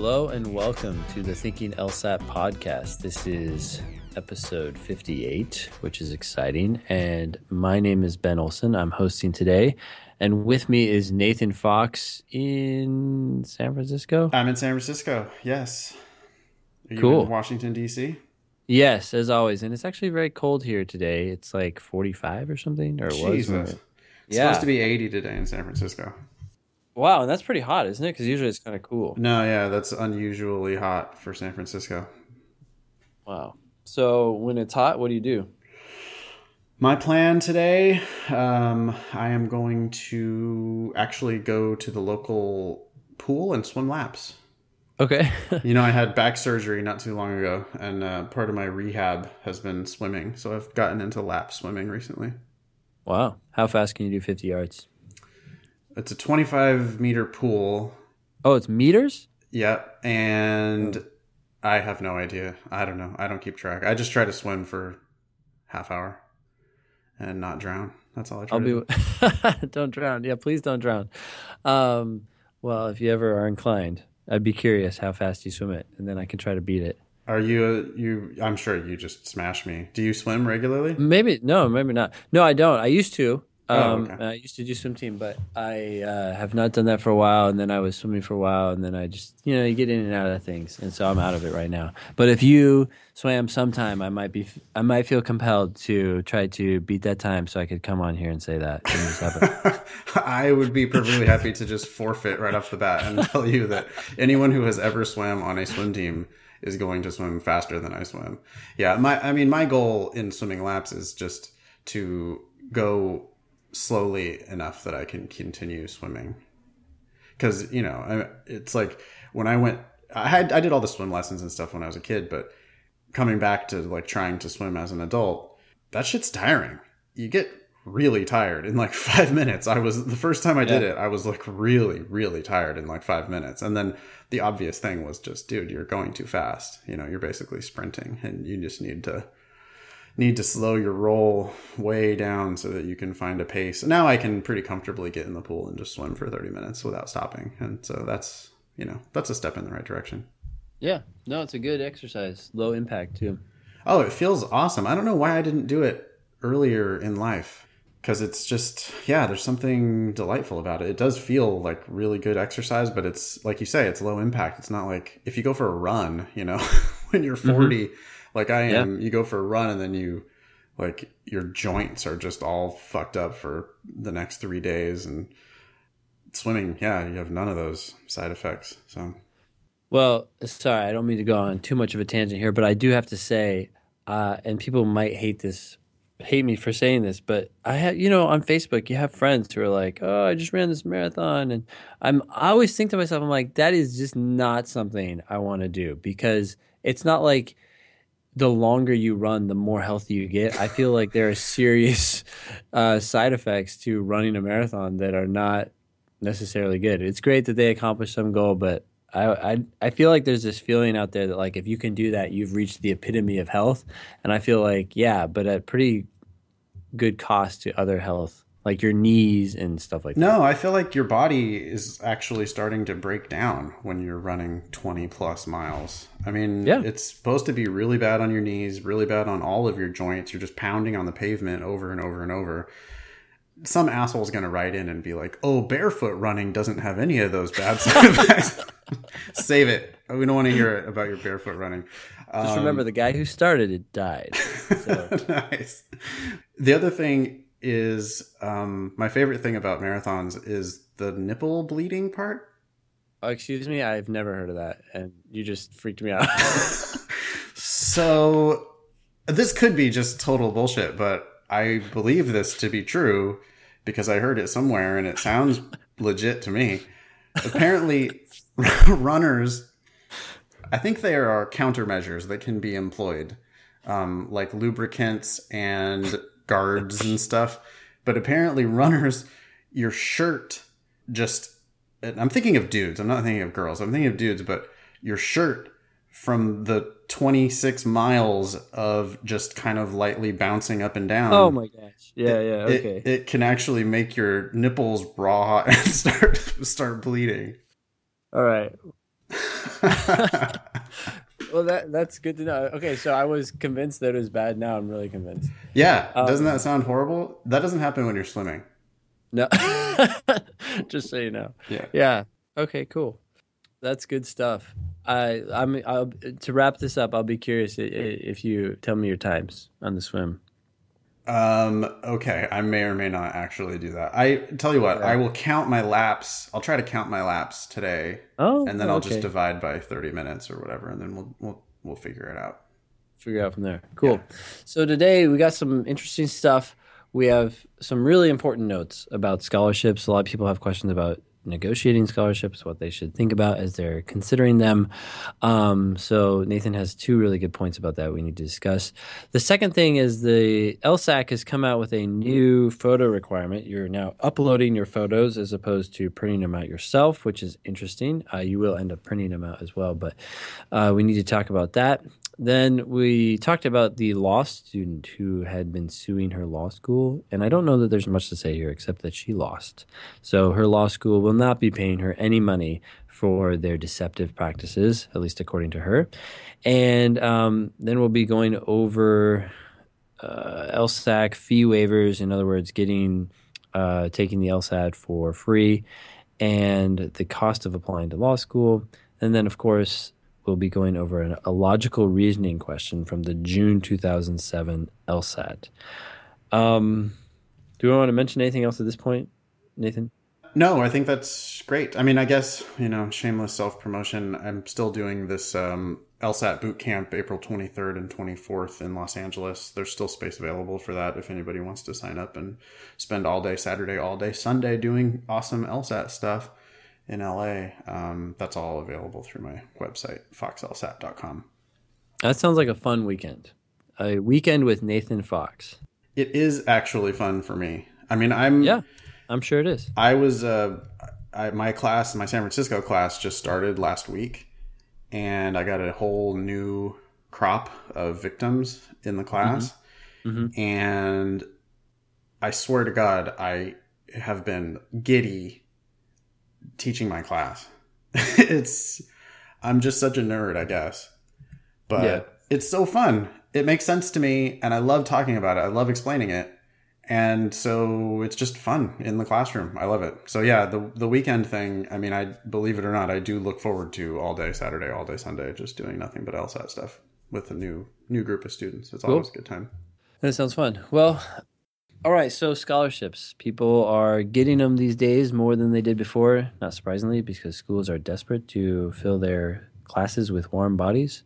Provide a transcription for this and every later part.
Hello and welcome to the Thinking LSAT podcast. This is episode 58, which is exciting. And my name is Ben Olson. I'm hosting today. And with me is Nathan Fox in San Francisco. I'm in San Francisco. Yes. Are you Cool. in Washington D.C. Yes, as always. And it's actually very cold here today. It's like 45 or something, or it was. Jesus. we- It's Yeah. supposed to be 80 today in San Francisco. Wow, and that's pretty hot, isn't it? Because usually it's kind of cool. No, yeah, that's unusually hot for San Francisco. Wow. So when it's hot, what do you do? My plan today, um, I am going to actually go to the local pool and swim laps. Okay. You know, I had back surgery not too long ago, and uh, part of my rehab has been swimming. So I've gotten into lap swimming recently. wow. How fast can you do 50 yards? It's a 25 meter pool. Oh, it's meters? Yep. And I have no idea. I don't know. I don't keep track. I just try to swim for half hour and not drown. That's all I try I'll to be do. don't drown. Yeah, please don't drown. Um, well, if you ever are inclined, I'd be curious how fast you swim it, and then I can try to beat it. Are you you I'm sure you just smash me. Do you swim regularly? Maybe no, maybe not. No, I don't. I used to. Oh, Um, okay. I used to do swim team, but I uh, have not done that for a while. And then I was swimming for a while, and then I just you know you get in and out of things, and so I'm out of it right now. But if you swam sometime, I might be I might feel compelled to try to beat that time, so I could come on here and say that. And just have a, I would be perfectly happy to just forfeit right off the bat and tell you that anyone who has ever swam on a swim team is going to swim faster than I swim. Yeah, my I mean my goal in swimming laps is just to go slowly enough that I can continue swimming. Cuz you know, it's like when I went I had I did all the swim lessons and stuff when I was a kid, but coming back to like trying to swim as an adult, that shit's tiring. You get really tired in like five minutes. I was the first time I did Yeah. it, I was like really, really tired in like five minutes. And then the obvious thing was just, dude, you're going too fast. You know, you're basically sprinting and you just need to need to slow your roll way down so that you can find a pace. Now I can pretty comfortably get in the pool and just swim for 30 minutes without stopping. And so that's, you know, that's a step in the right direction. yeah, no, it's a good exercise, low impact too. Oh, it feels awesome. I don't know why I didn't do it earlier in life because it's just, yeah, there's something delightful about it. It does feel like really good exercise, but it's like you say, it's low impact. It's not like if you go for a run, you know, when you're mm-hmm. 40, like I am, you go for a run and then you, like, your joints are just all fucked up for the next three days. And swimming, yeah, you have none of those side effects. So, Well, sorry, I don't mean to go on too much of a tangent here, but I do have to say, uh, and people might hate this, hate me for saying this, but I have, you know, on Facebook, you have friends who are like, "Oh, I just ran this marathon," and I'm, I always think to myself, I'm like, that is just not something I want to do because it's not like the longer you run, the more healthy you get. I feel like there are serious uh, side effects to running a marathon that are not necessarily good. It's great that they accomplish some goal, but I, I I feel like there's this feeling out there that like if you can do that, you've reached the epitome of health. And I feel like yeah, but at pretty good cost to other health, like your knees and stuff like that. No, I feel like your body is actually starting to break down when you're running 20 plus miles. I mean, Yeah. it's supposed to be really bad on your knees, really bad on all of your joints. You're just pounding on the pavement over and over and over. Some asshole's going to write in and be like, oh, barefoot running doesn't have any of those bad side effects. Save it. We don't want to hear it about your barefoot running. Just remember um, the guy who started it died. So nice. The other thing is um, my favorite thing about marathons is the nipple bleeding part. oh, excuse me, I've never heard of that, and you just freaked me out. So this could be just total bullshit, but I believe this to be true because I heard it somewhere and it sounds legit to me. Apparently, runners, I think there are countermeasures that can be employed, um, like lubricants and guards and stuff. But apparently, runners, your shirt just. I'm thinking of dudes. I'm not thinking of girls. I'm thinking of dudes, but your shirt from the 26 miles of just kind of lightly bouncing up and down. oh my gosh! Yeah, yeah, it- okay. It, can actually make your nipples raw and start start bleeding. All right. well, that that's good to know. Okay, so I was convinced that it was bad. Now I'm really convinced. Yeah, um, doesn't that sound horrible? That doesn't happen when you're swimming. No, just so you know. Yeah. Yeah. Okay. Cool. That's good stuff. I I'm I'll, to wrap this up. I'll be curious if you tell me your times on the swim. Um, okay, I may or may not actually do that. I tell you what, I will count my laps. I'll try to count my laps today, Oh, and then I'll okay. just divide by 30 minutes or whatever, and then we'll we'll we'll figure it out. figure it out from there. Cool. So today we got some interesting stuff. We have some really important notes about scholarships. A lot of people have questions about negotiating scholarships, what they should think about as they're considering them. Um, so Nathan has two really good points about that we need to discuss. The second thing is the LSAC has come out with a new photo requirement. You're now uploading your photos as opposed to printing them out yourself, which is interesting. Uh, you will end up printing them out as well, but uh, we need to talk about that. Then we talked about the law student who had been suing her law school. And I don't know that there's much to say here except that she lost. So her law school will not be paying her any money for their deceptive practices, at least according to her. And um, then we'll be going over uh, LSAC fee waivers, in other words, getting uh, taking the LSAT for free, and the cost of applying to law school. And then, of course, we'll be going over an, a logical reasoning question from the June 2007 LSAT. Um, do we want to mention anything else at this point, Nathan? No, I think that's great. I mean, I guess you know, shameless self promotion. I'm still doing this um, LSAT boot camp April 23rd and 24th in Los Angeles. There's still space available for that if anybody wants to sign up and spend all day Saturday, all day Sunday doing awesome LSAT stuff in LA. Um, that's all available through my website, foxlsat.com. That sounds like a fun weekend. A weekend with Nathan Fox. It is actually fun for me. I mean, I'm Yeah, I'm sure it is. I was uh, I, my class, my San Francisco class, just started last week, and I got a whole new crop of victims in the class, Mhm. and I swear to God, I have been giddy teaching my class. it's I'm just such a nerd, I guess, but Yeah. it's so fun. It makes sense to me, and I love talking about it. I love explaining it and so it's just fun in the classroom. I love it. So yeah, the the weekend thing. I mean, I believe it or not, I do look forward to all day Saturday, all day Sunday, just doing nothing but LSAT stuff with a new new group of students. It's always a good time. That sounds fun. Well, all right. So scholarships, people are getting them these days more than they did before. Not surprisingly, because schools are desperate to fill their classes with warm bodies.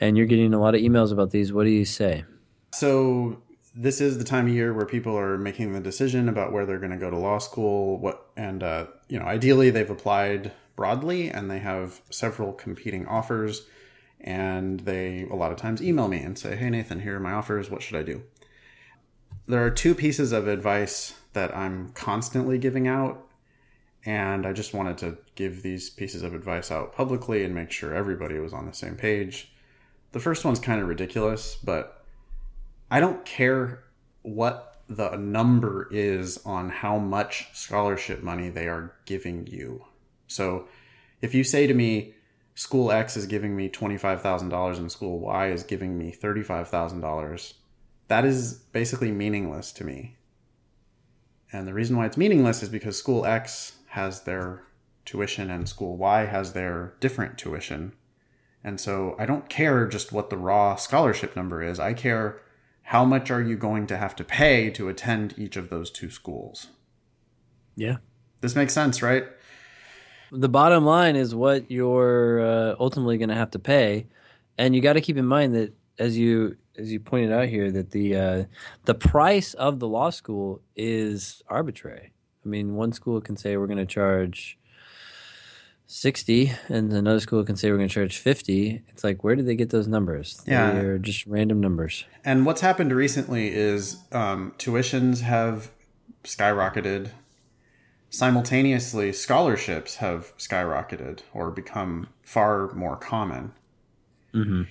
And you're getting a lot of emails about these. What do you say? So this is the time of year where people are making the decision about where they're going to go to law school. What and uh, you know, ideally they've applied broadly and they have several competing offers. And they a lot of times email me and say, "Hey Nathan, here are my offers. What should I do?" There are two pieces of advice that I'm constantly giving out, and I just wanted to give these pieces of advice out publicly and make sure everybody was on the same page. The first one's kind of ridiculous, but I don't care what the number is on how much scholarship money they are giving you. So if you say to me, school X is giving me $25,000 and school Y is giving me $35,000, that is basically meaningless to me. And the reason why it's meaningless is because school X has their tuition and school Y has their different tuition. And so I don't care just what the raw scholarship number is. I care how much are you going to have to pay to attend each of those two schools. Yeah. This makes sense, right? The bottom line is what you're uh, ultimately going to have to pay, and you got to keep in mind that as you as you pointed out here that the uh, the price of the law school is arbitrary. I mean, one school can say we're going to charge sixty, and another school can say we're going to charge fifty. It's like where did they get those numbers? Yeah. they're just random numbers. And what's happened recently is um, tuitions have skyrocketed. Simultaneously, scholarships have skyrocketed or become far more common. Mm-hmm.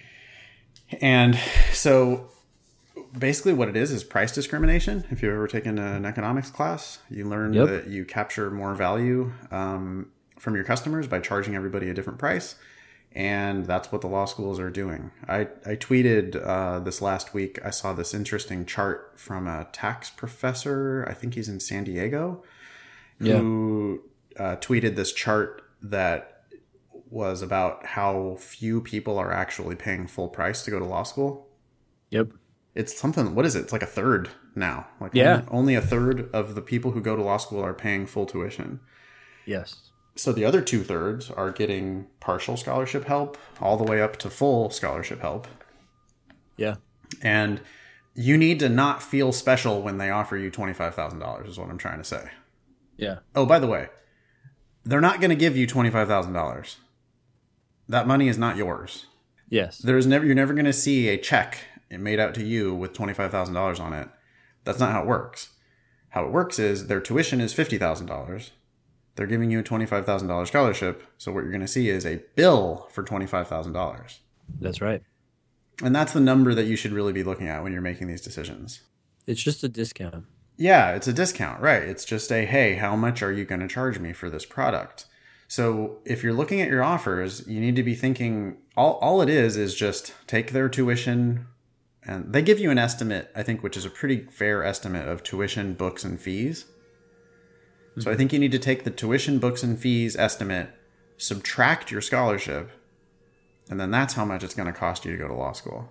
And so basically what it is is price discrimination. If you've ever taken an economics class, you learn Yep. that you capture more value um, from your customers by charging everybody a different price. And that's what the law schools are doing. I, I tweeted uh, this last week, I saw this interesting chart from a tax professor. I think he's in San Diego, who uh, tweeted this chart that was about how few people are actually paying full price to go to law school. Yep. It's something, what is it? It's like a third now. Like Yeah. only, only a third of the people who go to law school are paying full tuition. Yes. So the other two thirds are getting partial scholarship help all the way up to full scholarship help. Yeah. And you need to not feel special when they offer you $25,000 is what I'm trying to say. Yeah. Oh, by the way, they're not going to give you $25,000. That money is not yours. Yes. There's never you're never going to see a check made out to you with $25,000 on it. That's not how it works. How it works is their tuition is $50,000. They're giving you a $25,000 scholarship, so what you're going to see is a bill for $25,000. That's right. And that's the number that you should really be looking at when you're making these decisions. It's just a discount. Yeah, it's a discount, right? It's just a hey, how much are you going to charge me for this product? So if you're looking at your offers, you need to be thinking all all it is is just take their tuition and they give you an estimate, I think, which is a pretty fair estimate of tuition, books, and fees. So I mm-hmm. think you need to take the tuition, books, and fees estimate, subtract your scholarship, and then that's how much it's going to cost you to go to law school.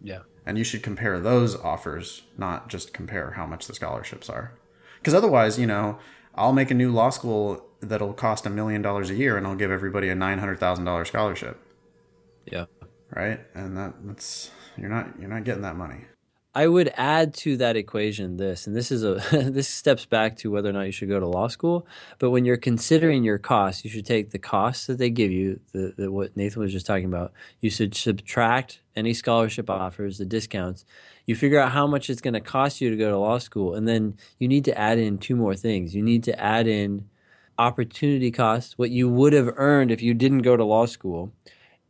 Yeah. And you should compare those offers, not just compare how much the scholarships are. Because otherwise, you know, I'll make a new law school that'll cost a million dollars a year and I'll give everybody a $900,000 scholarship, Yeah. right? And that, that's you're not you're not getting that money. I would add to that equation this, and this is a this steps back to whether or not you should go to law school. But when you're considering your costs, you should take the costs that they give you, the, the what Nathan was just talking about. You should subtract any scholarship offers, the discounts. You figure out how much it's going to cost you to go to law school, and then you need to add in two more things. You need to add in opportunity costs, what you would have earned if you didn't go to law school,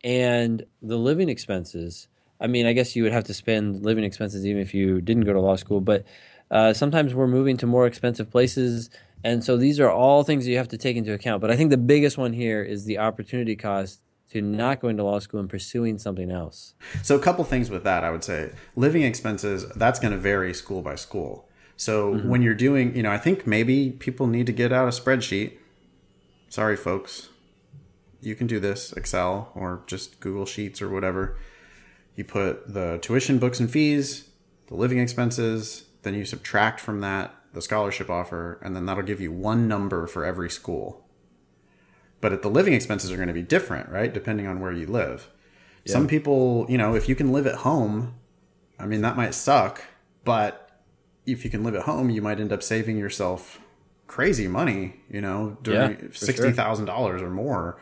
and the living expenses. I mean, I guess you would have to spend living expenses even if you didn't go to law school, but uh, sometimes we're moving to more expensive places. And so these are all things that you have to take into account. But I think the biggest one here is the opportunity cost to not going to law school and pursuing something else. So a couple things with that, I would say living expenses that's going to vary school by school. So mm-hmm. when you're doing, you know, I think maybe people need to get out a spreadsheet. Sorry, folks, you can do this Excel or just Google Sheets or whatever. You put the tuition, books, and fees, the living expenses, then you subtract from that the scholarship offer, and then that'll give you one number for every school. But at the living expenses are going to be different, right? Depending on where you live. Some people, you know, if you can live at home, I mean, that might suck, but if you can live at home, you might end up saving yourself crazy money, you know, during Yeah, sure. sixty thousand dollars or more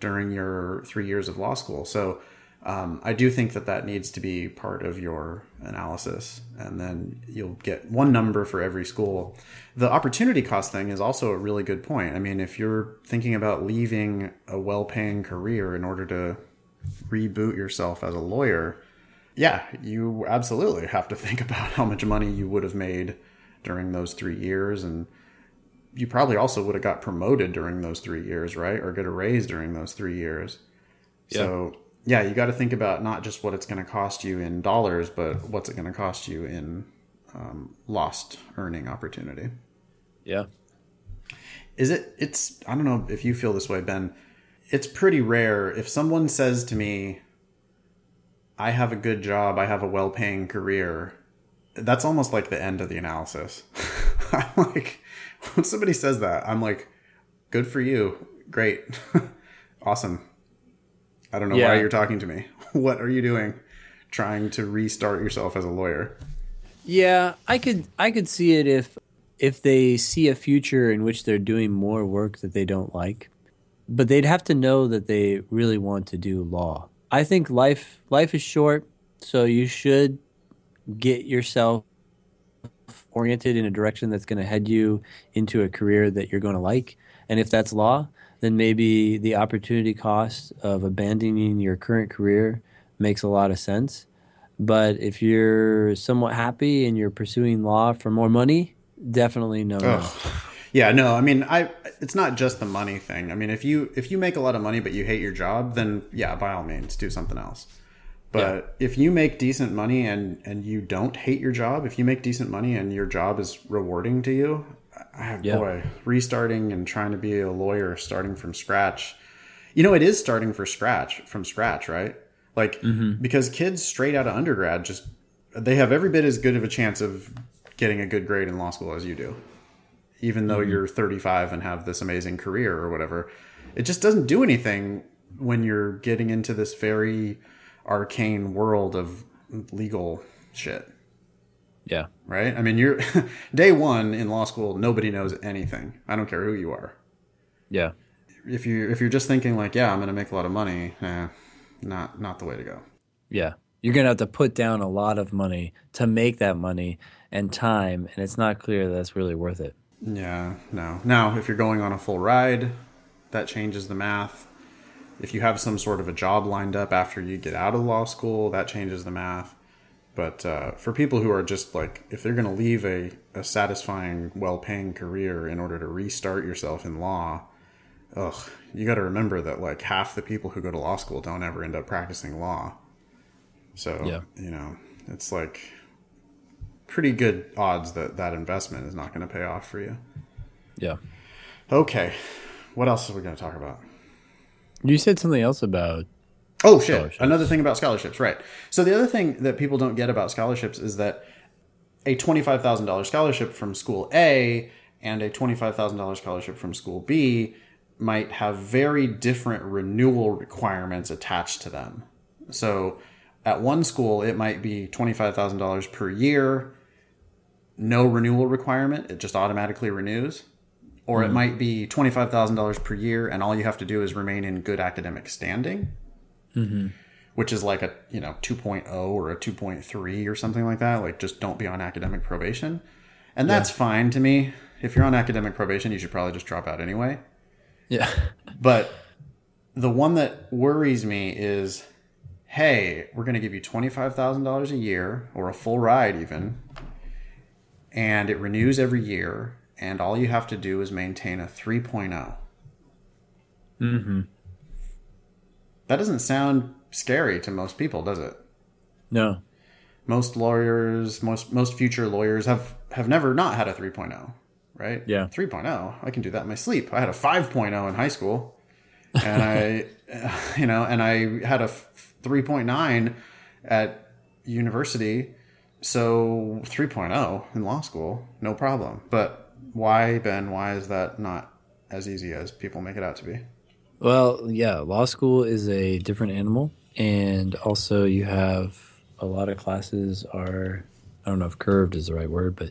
during your three years of law school. So um, I do think that that needs to be part of your analysis, and then you'll get one number for every school. The opportunity cost thing is also a really good point. I mean, if you're thinking about leaving a well-paying career in order to reboot yourself as a lawyer, yeah, you absolutely have to think about how much money you would have made during those three years and you probably also would have got promoted during those three years, right? Or get a raise during those three years. Yeah. So yeah, you got to think about not just what it's going to cost you in dollars, but what's it going to cost you in um, lost earning opportunity. Yeah. Is it? It's. I don't know if you feel this way, Ben. It's pretty rare if someone says to me, "I have a good job. I have a well-paying career." That's almost like the end of the analysis. I'm like, when somebody says that, I'm like, "Good for you. Great, awesome." I don't know Yeah. why you're talking to me. What are you doing? Trying to restart yourself as a lawyer? Yeah, I could I could see it if if they see a future in which they're doing more work that they don't like. But they'd have to know that they really want to do law. I think life life is short, so you should get yourself oriented in a direction that's going to head you into a career that you're going to like. And if that's law, then maybe the opportunity cost of abandoning your current career makes a lot of sense. But if you're somewhat happy and you're pursuing law for more money, definitely no. no. Yeah, no, I mean, I it's not just the money thing. I mean, if you if you make a lot of money but you hate your job, then yeah, by all means, do something else. But if you make decent money and and you don't hate your job, if you make decent money and your job is rewarding to you, I, Yeah. boy, restarting and trying to be a lawyer, starting from scratch. You know, it is starting for scratch from scratch, right? Like mm-hmm. because kids straight out of undergrad just they have every bit as good of a chance of getting a good grade in law school as you do even though you're 35 and have this amazing career or whatever. It just doesn't do anything when you're getting into this very arcane world of legal shit, Yeah. right? I mean, you're day one in law school, nobody knows anything. I don't care who you are. Yeah. If you if you're just thinking like, yeah, I'm going to make a lot of money, eh, not not the way to go. Yeah. You're going to have to put down a lot of money to make that money and time, and it's not clear that that's really worth it. Yeah, no. Now, if you're going on a full ride, that changes the math. If you have some sort of a job lined up after you get out of law school, that changes the math. But uh, for people who are just like, if they're going to leave a, a satisfying, well paying career in order to restart yourself in law, ugh, you got to remember that like half the people who go to law school don't ever end up practicing law. So, Yeah. you know, it's like pretty good odds that that investment is not going to pay off for you. Yeah. Okay. What else are we going to talk about? You said something else about Oh, shit. Another thing about scholarships, right. So, the other thing that people don't get about scholarships is that a $25,000 scholarship from school A and a $25,000 scholarship from school B might have very different renewal requirements attached to them. So, at one school, it might be $25,000 per year, no renewal requirement, it just automatically renews. Or it hmm. might be $25,000 per year, and all you have to do is remain in good academic standing. Mm-hmm. Which is like a you know 2.0 or a 2.3 or something like that like just don't be on academic probation. And that's fine to me. If you're on academic probation you should probably just drop out anyway. Yeah. but the one that worries me is hey we're going to give you $25000 a year or a full ride even and it renews every year and all you have to do is maintain a 3.0 Mm-hmm. that doesn't sound scary to most people does it No. most lawyers, most most future lawyers have have never not had a 3.0, right? Yeah. 3.0, I can do that in my sleep. I had a 5.0 in high school. And I you know, and I had a 3.9 at university. So 3.0 in law school, no problem. But why Ben, why is that not as easy as people make it out to be? Well, yeah, law school is a different animal, and also you have a lot of classes are I don't know if curved is the right word, but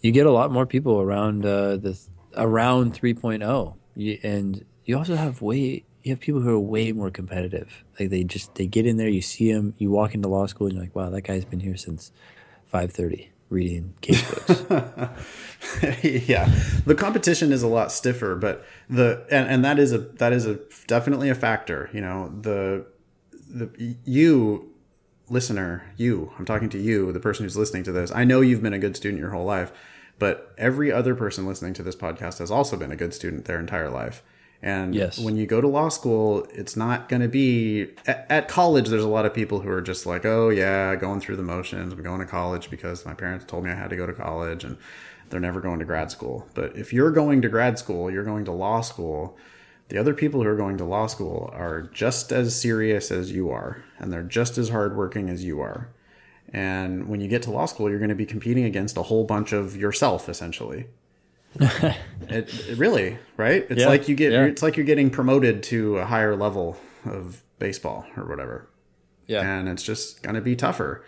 you get a lot more people around uh, the around 3.0, and you also have way you have people who are way more competitive. Like they just they get in there, you see them, you walk into law school, and you're like, wow, that guy's been here since 5:30 reading case books. yeah, the competition is a lot stiffer, but the and, and that is a that is a definitely a factor. You know, the the you listener, you, I'm talking to you, the person who's listening to this. I know you've been a good student your whole life, but every other person listening to this podcast has also been a good student their entire life. And Yes. when you go to law school, it's not going to be at, at college. There's a lot of people who are just like, oh, yeah, going through the motions. I'm going to college because my parents told me I had to go to college and they're never going to grad school. But if you're going to grad school, you're going to law school, the other people who are going to law school are just as serious as you are and they're just as hardworking as you are. And when you get to law school, you're going to be competing against a whole bunch of yourself, essentially. It, it really, right? It's Yeah, like you get, yeah. it's like you're getting promoted to a higher level of baseball or whatever yeah, and it's just going to be tougher.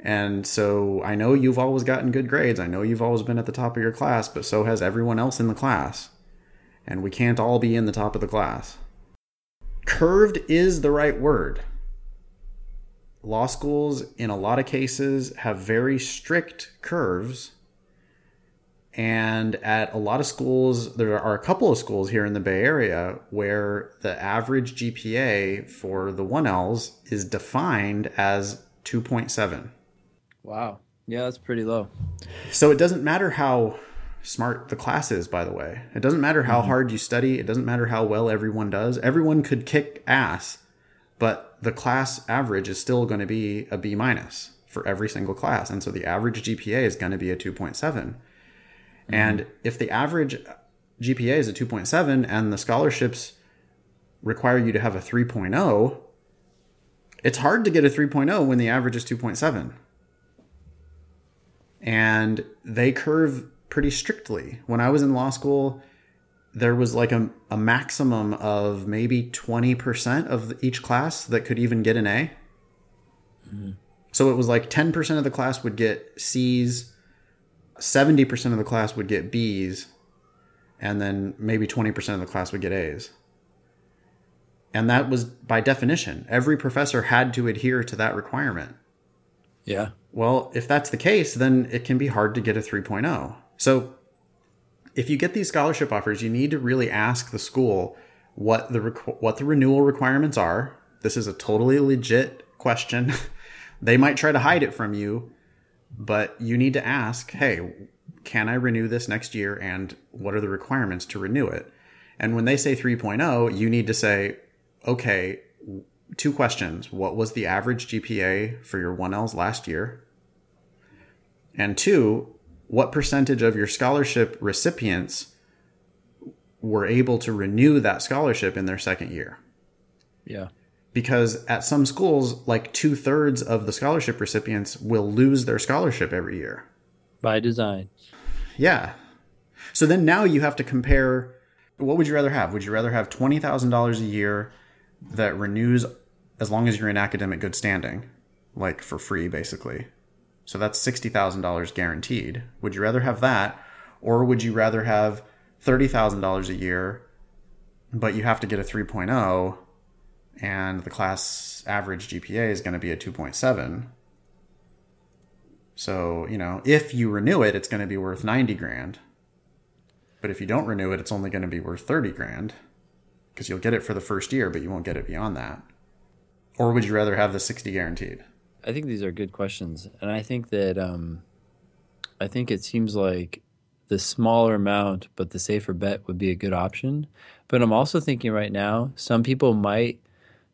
And so I know you've always gotten good grades. I know you've always been at the top of your class, but so has everyone else in the class. And we can't all be in the top of the class. Curved is the right word. Law schools, in a lot of cases, have very strict curves. And at a lot of schools, there are a couple of schools here in the Bay Area where the average GPA for the 1Ls is defined as 2.7. wow, yeah, that's pretty low. So it doesn't matter how smart the class is, by the way. It doesn't matter how mm-hmm. hard you study, it doesn't matter how well everyone does. Everyone could kick ass, but the class average is still going to be a B minus for every single class. And so the average GPA is going to be a 2.7. And if the average GPA is a 2.7 and the scholarships require you to have a 3.0, it's hard to get a 3.0 when the average is 2.7. And they curve pretty strictly. When I was in law school, there was like a, a maximum of maybe 20% of each class that could even get an A. Mm-hmm. So it was like 10% of the class would get C's, 70% of the class would get B's, and then maybe 20% of the class would get A's. And that was by definition. Every professor had to adhere to that requirement. Yeah. Well, if that's the case, then it can be hard to get a 3.0. So if you get these scholarship offers, you need to really ask the school what the requ- what the renewal requirements are. This is a totally legit question. they might try to hide it from you, but you need to ask, "Hey, can I renew this next year and what are the requirements to renew it?" And when they say 3.0, you need to say, "Okay, two questions. What was the average GPA for your 1Ls last year?" And two, what percentage of your scholarship recipients were able to renew that scholarship in their second year? Yeah. Because at some schools, like two thirds of the scholarship recipients will lose their scholarship every year. By design. Yeah. So then now you have to compare what would you rather have? Would you rather have $20,000 a year that renews as long as you're in academic good standing, like for free, basically? So that's $60,000 guaranteed. Would you rather have that? Or would you rather have $30,000 a year, but you have to get a 3.0 and the class average GPA is going to be a 2.7? So, you know, if you renew it, it's going to be worth 90 grand. But if you don't renew it, it's only going to be worth 30 grand because you'll get it for the first year, but you won't get it beyond that. Or would you rather have the 60 guaranteed? I think these are good questions, and I think that um, I think it seems like the smaller amount, but the safer bet would be a good option. But I'm also thinking right now, some people might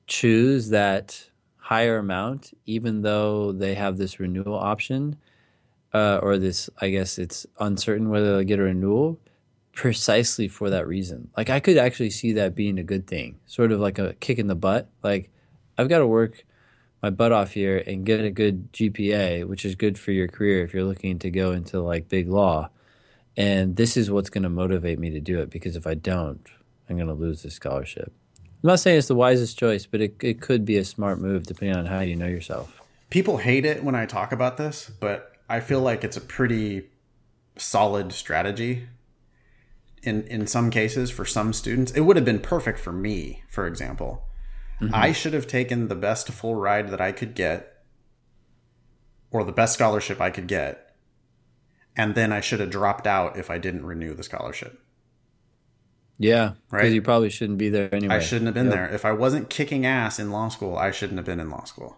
choose that higher amount, even though they have this renewal option, uh, or this. I guess it's uncertain whether they'll get a renewal, precisely for that reason. Like I could actually see that being a good thing, sort of like a kick in the butt. Like I've got to work my butt off here and get a good GPA, which is good for your career if you're looking to go into like big law. And this is what's going to motivate me to do it because if I don't, I'm going to lose the scholarship. I'm not saying it's the wisest choice, but it, it could be a smart move depending on how you know yourself. People hate it when I talk about this, but I feel like it's a pretty solid strategy. In in some cases, for some students, it would have been perfect for me, for example. Mm-hmm. I should have taken the best full ride that I could get, or the best scholarship I could get, and then I should have dropped out if I didn't renew the scholarship. Yeah, because Right. you probably shouldn't be there anyway. I shouldn't have been Yep. there. If I wasn't kicking ass in law school, I shouldn't have been in law school.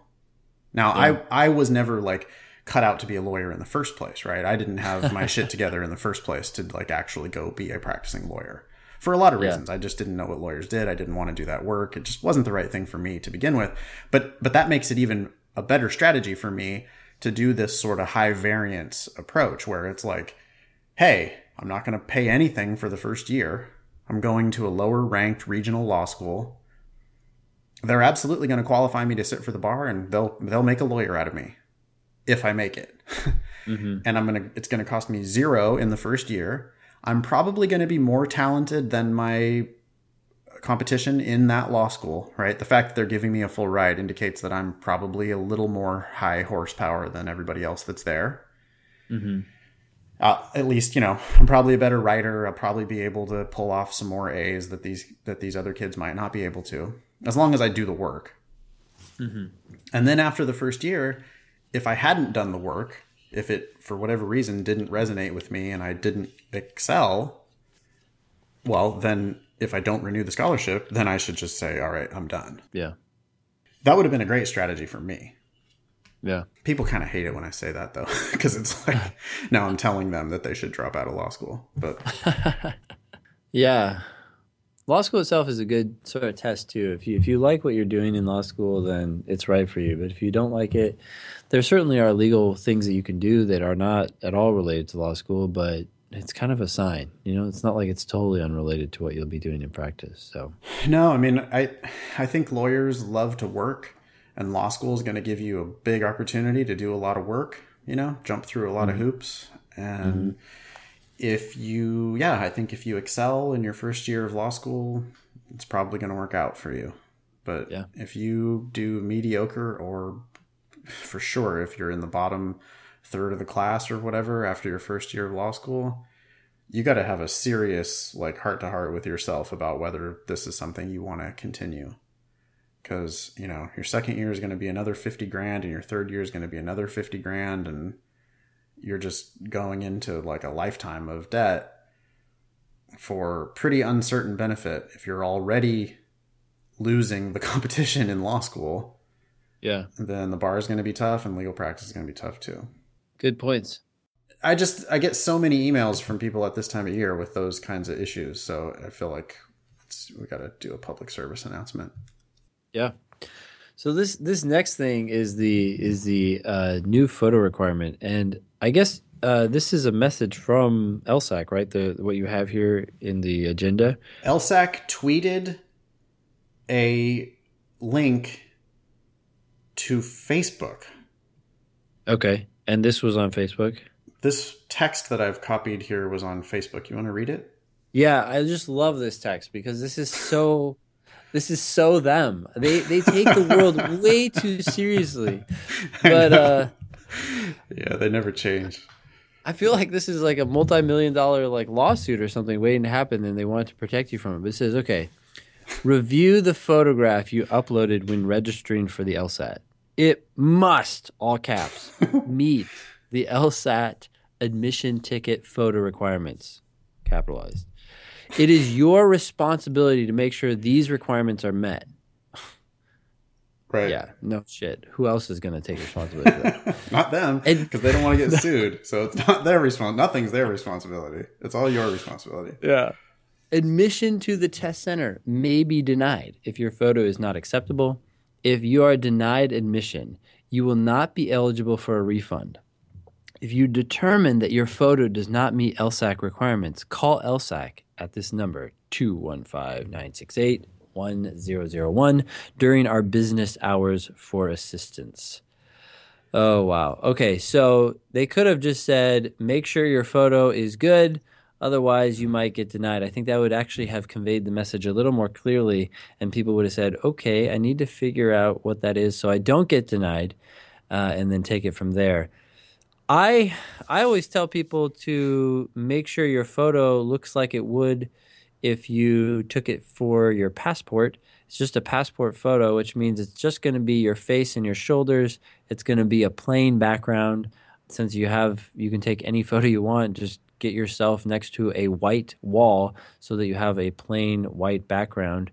Now, I I was never like cut out to be a lawyer in the first place, right? I didn't have my shit together in the first place to like actually go be a practicing lawyer. For a lot of Yeah. reasons. I just didn't know what lawyers did. I didn't want to do that work. It just wasn't the right thing for me to begin with. But but that makes it even a better strategy for me to do this sort of high variance approach where it's like, hey, I'm not going to pay anything for the first year. I'm going to a lower ranked regional law school. They're absolutely going to qualify me to sit for the bar and they'll they'll make a lawyer out of me if I make it. Mhm. and I'm going to it's going to cost me 0 in the first year. I'm probably going to be more talented than my competition in that law school, right? The fact that they're giving me a full ride indicates that I'm probably a little more high horsepower than everybody else that's there. Mhm. Uh, at least you know I'm probably a better writer. I'll probably be able to pull off some more A's that these that these other kids might not be able to, as long as I do the work. And then after the first year, if I hadn't done the work, if it for whatever reason didn't resonate with me and I didn't excel, well then if I don't renew the scholarship, then I should just say, all right, I'm done. Yeah. That would have been a great strategy for me. Yeah. People kind of hate it when I say that though, because it's like now I'm telling them that they should drop out of law school. But yeah. Law school itself is a good sort of test too. If you if you like what you're doing in law school, then it's right for you. But if you don't like it, there certainly are legal things that you can do that are not at all related to law school, but it's kind of a sign. You know, it's not like it's totally unrelated to what you'll be doing in practice. So no, I mean, I I think lawyers love to work, and law school is going to give you a big opportunity to do a lot of work. You know, jump through a lot mm-hmm. of hoops, and mm-hmm. if you, yeah, I think if you excel in your first year of law school, it's probably going to work out for you. But yeah. if you do mediocre, or for sure, if you're in the bottom third of the class or whatever after your first year of law school, you got to have a serious like heart to heart with yourself about whether this is something you want to continue. Because, you know, your second year is going to be another 50 grand and your third year is going to be another 50 grand and you're just going into like a lifetime of debt for pretty uncertain benefit if you're already losing the competition in law school. Yeah. Then the bar is going to be tough and legal practice is going to be tough too. Good points. I just I get so many emails from people at this time of year with those kinds of issues, so I feel like we got to do a public service announcement. Yeah. So this this next thing is the is the uh, new photo requirement, and I guess uh, this is a message from LSAC, right? The what you have here in the agenda. LSAC tweeted a link to Facebook. Okay. And this was on Facebook? This text that I've copied here was on Facebook. You want to read it? Yeah, I just love this text because this is so this is so them. They they take the world way too seriously. But uh Yeah, they never change. I feel like this is like a multi-million dollar like lawsuit or something waiting to happen and they want to protect you from it. But it says, okay, review the photograph you uploaded when registering for the LSAT. It must, all caps, meet the LSAT admission ticket photo requirements, capitalized. It is your responsibility to make sure these requirements are met. Right. Yeah. No shit. Who else is going to take responsibility for that? not them, because they don't want to get sued. So it's not their responsibility. Nothing's their responsibility. It's all your responsibility. Yeah. Admission to the test center may be denied if your photo is not acceptable, if you are denied admission, you will not be eligible for a refund. If you determine that your photo does not meet LSAC requirements, call LSAC at this number 215 968 1001 during our business hours for assistance. Oh, wow. Okay, so they could have just said, make sure your photo is good Otherwise, you might get denied. I think that would actually have conveyed the message a little more clearly, and people would have said, okay, I need to figure out what that is so I don't get denied, uh, and then take it from there. I I always tell people to make sure your photo looks like it would if you took it for your passport. It's just a passport photo, which means it's just going to be your face and your shoulders. It's going to be a plain background. Since you have, you can take any photo you want. Just get yourself next to a white wall so that you have a plain white background.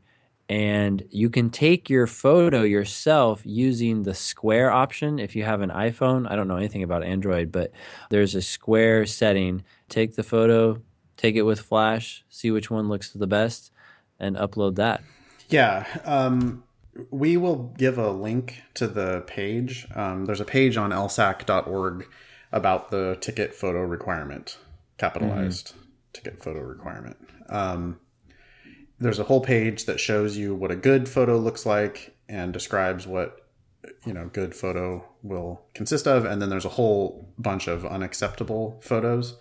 And you can take your photo yourself using the square option if you have an iPhone. I don't know anything about Android, but there's a square setting. Take the photo, take it with flash, see which one looks the best, and upload that. Yeah. Um, we will give a link to the page. Um, there's a page on lsac.org about the ticket photo requirement capitalized mm-hmm. ticket photo requirement. Um, there's a whole page that shows you what a good photo looks like and describes what you know good photo will consist of and then there's a whole bunch of unacceptable photos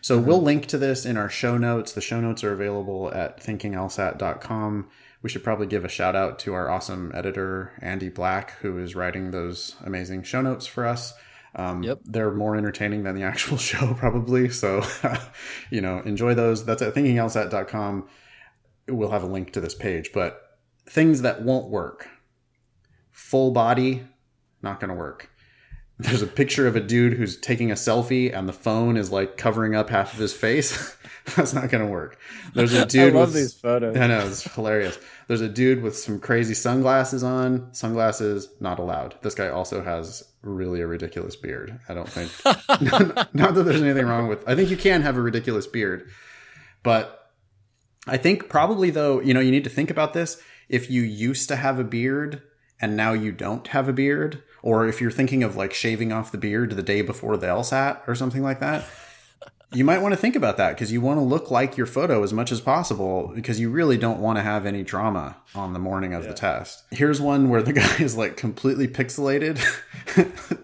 so mm-hmm. we'll link to this in our show notes the show notes are available at thinkinglsat.com we should probably give a shout out to our awesome editor andy black who is writing those amazing show notes for us um, yep. They're more entertaining than the actual show, probably. So, you know, enjoy those. That's at thinkinglsat.com. We'll have a link to this page. But things that won't work full body, not going to work. there's a picture of a dude who's taking a selfie and the phone is like covering up half of his face. That's not going to work. There's a dude I love with these photos. I know it's hilarious. There's a dude with some crazy sunglasses on. Sunglasses not allowed. This guy also has really a ridiculous beard. I don't think not that there's anything wrong with. I think you can have a ridiculous beard, but I think probably though, you know, you need to think about this. If you used to have a beard and now you don't have a beard, or if you're thinking of like shaving off the beard the day before the LSAT or something like that, you might want to think about that because you want to look like your photo as much as possible because you really don't want to have any drama on the morning of yeah. the test. Here's one where the guy is like completely pixelated,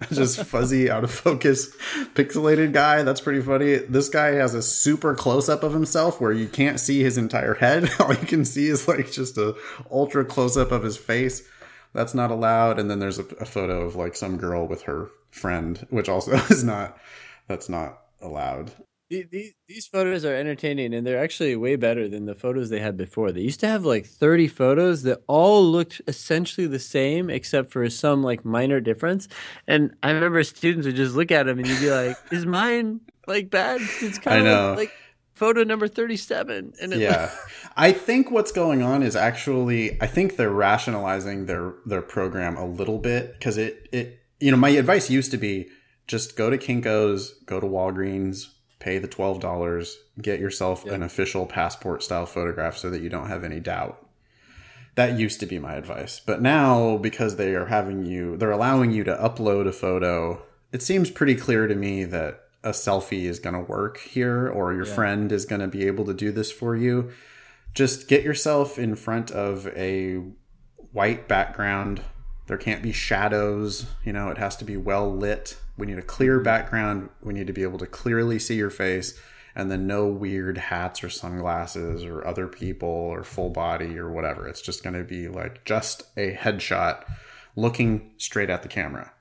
just fuzzy, out of focus, pixelated guy. That's pretty funny. This guy has a super close up of himself where you can't see his entire head. All you can see is like just a ultra close up of his face. That's not allowed. And then there's a, a photo of like some girl with her friend, which also is not. That's not allowed. These, these photos are entertaining and they're actually way better than the photos they had before. They used to have like 30 photos that all looked essentially the same except for some like minor difference. And I remember students would just look at them and you'd be like, is mine like bad? It's kind of like photo number 37 and it, yeah i think what's going on is actually i think they're rationalizing their their program a little bit because it it you know my advice used to be just go to kinkos go to walgreens pay the $12, get yourself yep. an official passport style photograph so that you don't have any doubt. That used to be my advice. But now, because they are having you, they're allowing you to upload a photo, it seems pretty clear to me that a selfie is going to work here or your yeah. friend is going to be able to do this for you. Just get yourself in front of a white background. There can't be shadows, you know, it has to be well lit we need a clear background. We need to be able to clearly see your face and then no weird hats or sunglasses or other people or full body or whatever. It's just going to be like just a headshot looking straight at the camera.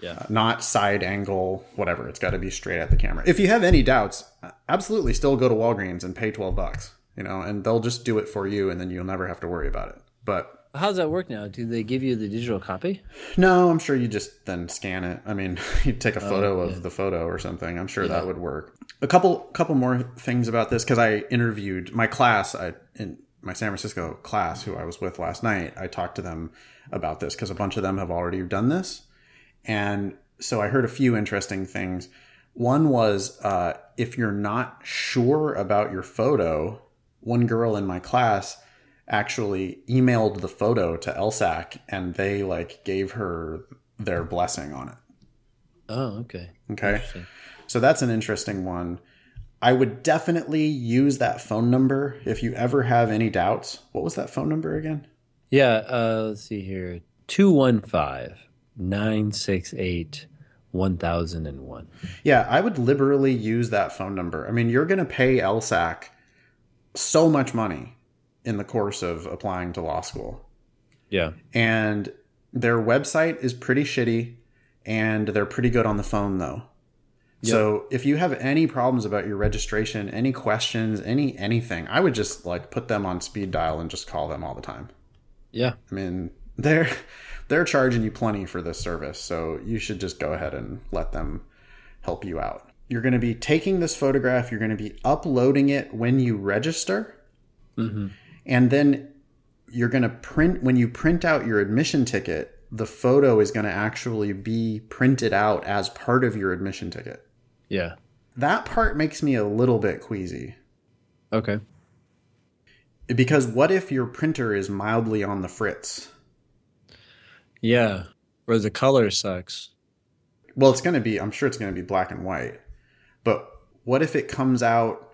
Yeah. Uh, not side angle, whatever. It's got to be straight at the camera. If you have any doubts, absolutely still go to Walgreens and pay 12 bucks, you know, and they'll just do it for you and then you'll never have to worry about it. But how does that work now? Do they give you the digital copy? No, I'm sure you just then scan it. I mean, you take a oh, photo oh, yeah. of the photo or something. I'm sure yeah. that would work. A couple couple more things about this because I interviewed my class I, in my San Francisco class who I was with last night. I talked to them about this because a bunch of them have already done this, and so I heard a few interesting things. One was uh, if you're not sure about your photo, one girl in my class actually emailed the photo to LSAC and they like gave her their blessing on it. Oh, okay. Okay. So that's an interesting one. I would definitely use that phone number if you ever have any doubts. What was that phone number again? Yeah, uh, let's see here. 215 968 1001. Yeah, I would liberally use that phone number. I mean, you're going to pay LSAC so much money in the course of applying to law school. Yeah. And their website is pretty shitty and they're pretty good on the phone though. Yep. So if you have any problems about your registration, any questions, any anything, I would just like put them on speed dial and just call them all the time. Yeah. I mean, they're they're charging you plenty for this service, so you should just go ahead and let them help you out. You're going to be taking this photograph, you're going to be uploading it when you register. hmm and then you're going to print when you print out your admission ticket the photo is going to actually be printed out as part of your admission ticket. Yeah. That part makes me a little bit queasy. Okay. Because what if your printer is mildly on the fritz? Yeah. Or the color sucks. Well it's going to be i'm sure it's going to be black and white. But what if it comes out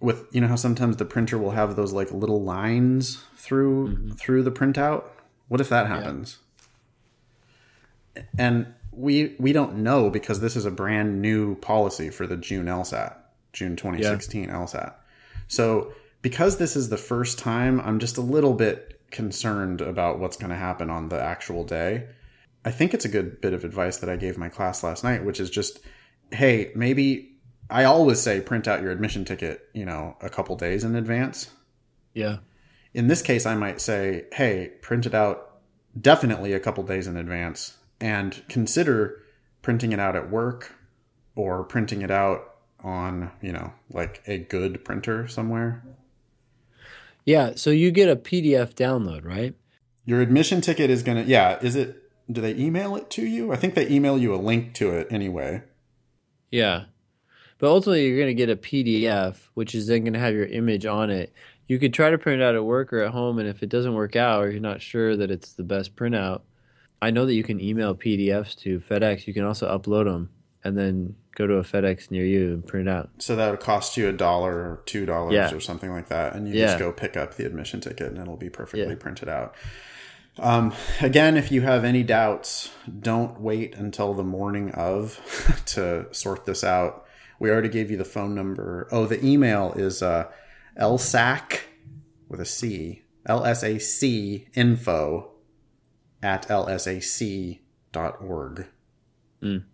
with you know how sometimes the printer will have those like little lines through mm-hmm. through the printout what if that happens yeah. and we we don't know because this is a brand new policy for the june lsat june 2016 yeah. lsat so because this is the first time i'm just a little bit concerned about what's going to happen on the actual day i think it's a good bit of advice that i gave my class last night which is just hey maybe I always say print out your admission ticket, you know, a couple days in advance. Yeah. In this case, I might say, hey, print it out definitely a couple days in advance and consider printing it out at work or printing it out on, you know, like a good printer somewhere. Yeah, so you get a PDF download, right? Your admission ticket is going to, yeah, is it, do they email it to you? I think they email you a link to it anyway. Yeah. But ultimately, you're going to get a PDF, which is then going to have your image on it. You could try to print it out at work or at home, and if it doesn't work out or you're not sure that it's the best printout, I know that you can email PDFs to FedEx. You can also upload them and then go to a FedEx near you and print it out. So that would cost you a dollar or two dollars Yeah. or something like that, and you Yeah. just go pick up the admission ticket, and it'll be perfectly Yeah. printed out. Um, again, if you have any doubts, don't wait until the morning of to sort this out. We already gave you the phone number. Oh, the email is uh, lsac with a C, L-S-A-C info at lsac.org. Mm.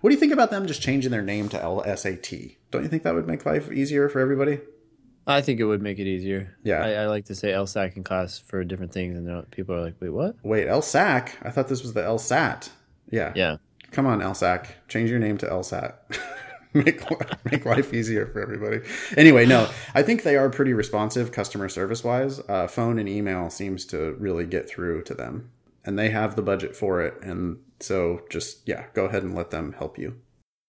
What do you think about them just changing their name to LSAT? Don't you think that would make life easier for everybody? I think it would make it easier. Yeah. I, I like to say LSAC in class for different things, and people are like, wait, what? Wait, LSAC? I thought this was the LSAT. Yeah. Yeah. Come on, LSAC. Change your name to LSAT. make make life easier for everybody. Anyway, no, I think they are pretty responsive customer service wise. Uh, phone and email seems to really get through to them, and they have the budget for it. And so, just yeah, go ahead and let them help you.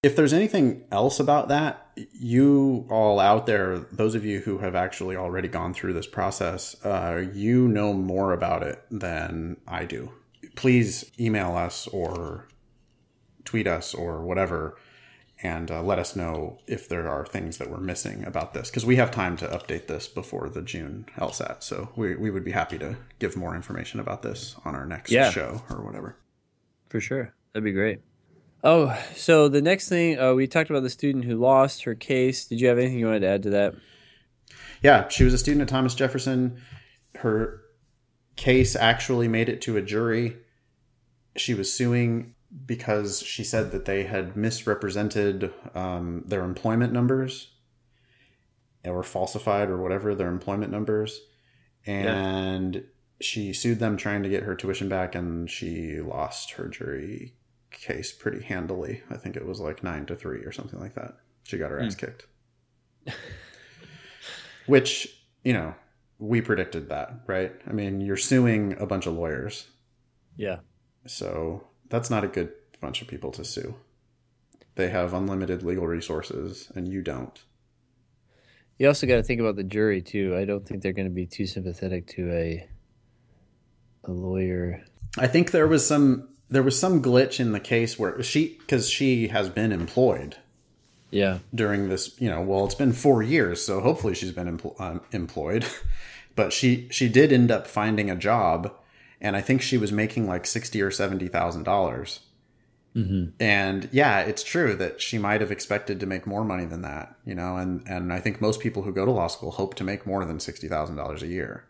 If there's anything else about that, you all out there, those of you who have actually already gone through this process, uh, you know more about it than I do. Please email us or tweet us or whatever and uh, let us know if there are things that we're missing about this because we have time to update this before the June LSAT. So we, we would be happy to give more information about this on our next Yeah. show or whatever. For sure. That'd be great. Oh, so the next thing, uh, we talked about the student who lost her case. Did you have anything you wanted to add to that? Yeah, she was a student at Thomas Jefferson. Her case actually made it to a jury. She was suing because she said that they had misrepresented um, their employment numbers or falsified or whatever their employment numbers. And she sued them trying to get her tuition back, and she lost her jury case pretty handily. I think it was like nine to three or something like that. She got her ass kicked. Which, you know, we predicted that, right? I mean, you're suing a bunch of lawyers. Yeah. So that's not a good bunch of people to sue. They have unlimited legal resources, and you don't. You also got to think about the jury too. I don't think they're going to be too sympathetic to a a lawyer. I think there was some there was some glitch in the case where she because she has been employed Yeah. during this you know well it's been four years so hopefully she's been empl- um, employed but she she did end up finding a job and i think she was making like 60 or 70 thousand dollars. Mm-hmm. And yeah it's true that she might have expected to make more money than that you know? And and i think most people who go to law school hope to make more than $60000 a year.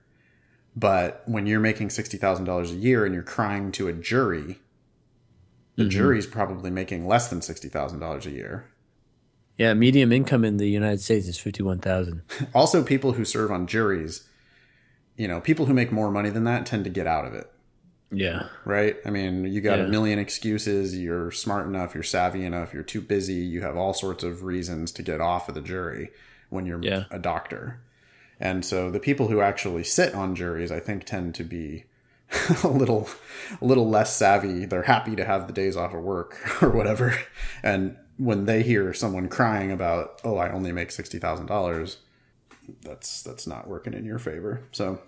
But when you're making $60000 a year and you're crying to a jury the mm-hmm. jury's probably making less than $60000 a year. Yeah. Medium income in the United States is fifty one thousand. also people who serve on juries you know people who make more money than that tend to get out of it. Yeah. right? I mean you got Yeah. a million excuses. You're smart enough. You're savvy enough. You're too busy. You have all sorts of reasons to get off of the jury when you're Yeah. a doctor. And so the people who actually sit on juries i think tend to be a little a little less savvy. They're happy to have the days off of work or whatever. And when they hear someone crying about oh i only make $60000 that's that's not working in your favor. So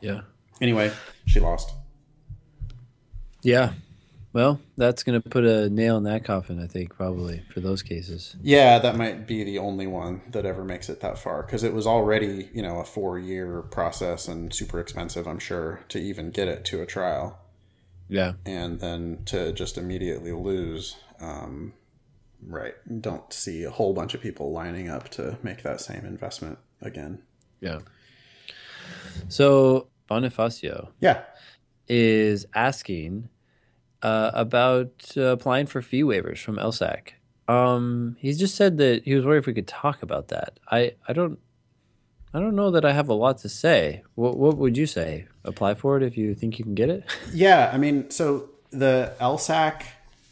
Yeah. anyway she lost Yeah. Well, that's going to put a nail in that coffin, I think, probably for those cases. Yeah, that might be the only one that ever makes it that far because it was already, you know, a four year process and super expensive, I'm sure, to even get it to a trial. Yeah. And then to just immediately lose, um, right. Don't see a whole bunch of people lining up to make that same investment again. Yeah. So Bonifacio Yeah. is asking uh, about uh, applying for fee waivers from LSAC. Um, he just said that he was worried if we could talk about that. I, I don't I don't know that I have a lot to say. What what would you say? Apply for it if you think you can get it? Yeah, I mean, so the LSAC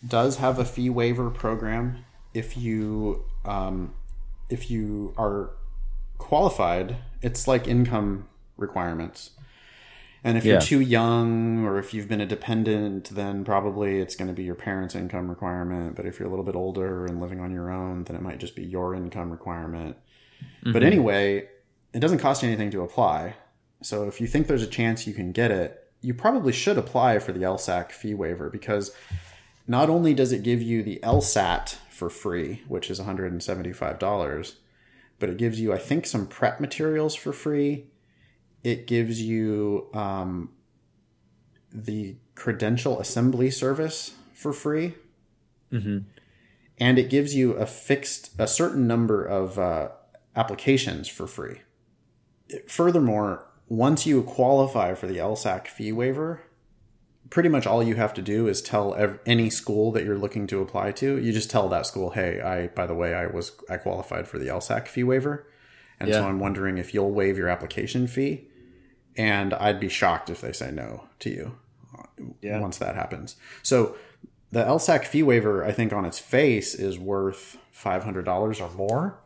does have a fee waiver program if you um, if you are qualified. It's like income requirements. And if Yeah. you're too young or if you've been a dependent, then probably it's going to be your parents' income requirement. But if you're a little bit older and living on your own, then it might just be your income requirement. But mm-hmm. anyway, it doesn't cost you anything to apply. So if you think there's a chance you can get it, you probably should apply for the LSAC fee waiver because not only does it give you the LSAT for free, which is $175, but it gives you, I think, some prep materials for free. It gives you um, the credential assembly service for free. Mhm. And it gives you a fixed, a certain number of uh, applications for free. Furthermore, once you qualify for the LSAC fee waiver, pretty much all you have to do is tell ev- any school that you're looking to apply to. You just tell that school, "Hey, I by the way, I was I qualified for the LSAC fee waiver, and so I'm wondering if you'll waive your application fee." And I'd be shocked if they say no to you Yeah. once that happens. So the LSAC fee waiver, I think on its face is worth $500 or more,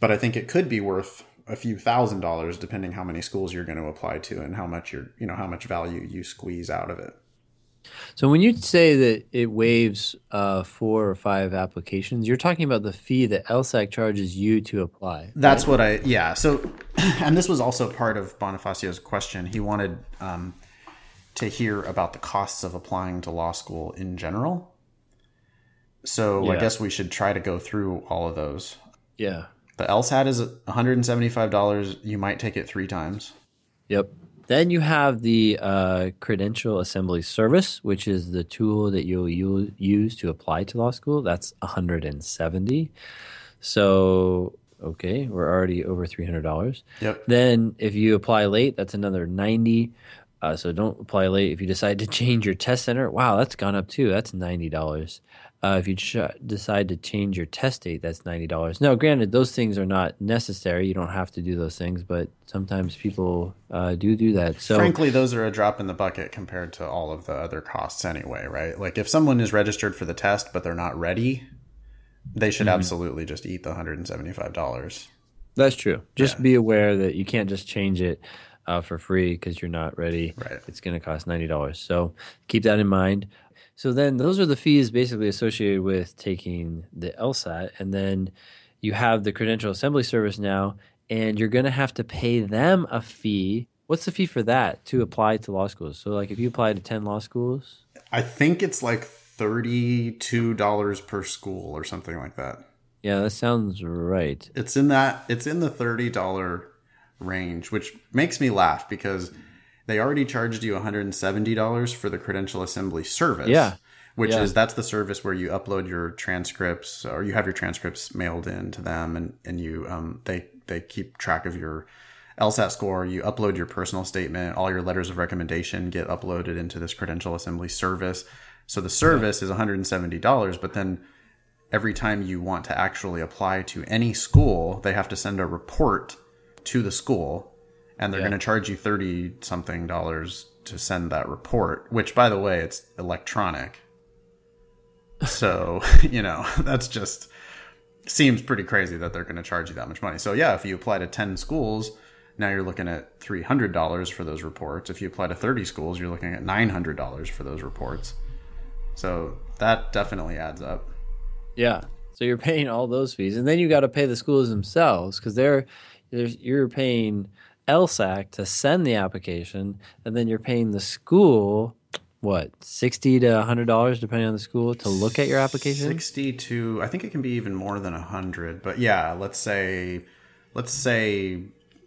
but I think it could be worth a few thousand dollars depending how many schools you're going to apply to and how much you're, you know, how much value you squeeze out of it. So when you say that it waives uh, four or five applications, you're talking about the fee that LSAC charges you to apply. That's what I, yeah. So, and this was also part of Bonifacio's question. He wanted um, to hear about the costs of applying to law school in general. So I guess we should try to go through all of those. Yeah. The LSAT is $175. You might take it three times. Yep. Then you have the uh, credential assembly service, which is the tool that you'll use to apply to law school. That's 170. So okay, we're already over $300. Yep. Then if you apply late, that's another 90. Uh, so don't apply late. If you decide to change your test center, wow, that's gone up too. That's ninety dollars. Uh, if you ch- decide to change your test date, that's ninety dollars. Now, granted, those things are not necessary. You don't have to do those things, but sometimes people uh, do do that. So Frankly, those are a drop in the bucket compared to all of the other costs anyway, right? Like if someone is registered for the test but they're not ready, they should absolutely just eat the $175. that's true. Just Yeah. be aware that you can't just change it uh, for free because you're not ready. Right. It's going to cost ninety dollars. So keep that in mind. So then those are the fees basically associated with taking the LSAT, and then you have the credential assembly service now, and you're going to have to pay them a fee. What's the fee for that to apply to law schools? So like if you apply to ten law schools, I think it's like $32 per school or something like that. yeah, that sounds right. It's in that it's in the $30 range, which makes me laugh because they already charged you $170 for the credential assembly service. Yeah. Which Yeah. is that's the service where you upload your transcripts or you have your transcripts mailed in to them and, and you um they they keep track of your LSAT score, you upload your personal statement, all your letters of recommendation get uploaded into this credential assembly service. So the service is $170, but then every time you want to actually apply to any school, they have to send a report to the school and they're Yeah. going to charge you 30 something dollars to send that report, which by the way, it's electronic. So, you know, that's just seems pretty crazy that they're going to charge you that much money. So, yeah, if you apply to 10 schools, now you're looking at $300 for those reports. If you apply to 30 schools, you're looking at $900 for those reports. So, that definitely adds up. Yeah. So you're paying all those fees, and then you got to pay the schools themselves because they're there's, you're paying LSAC to send the application, and then you're paying the school what sixty to hundred dollars depending on the school to look at your application. 60 to I think it can be even more than a 100, but yeah, let's say let's say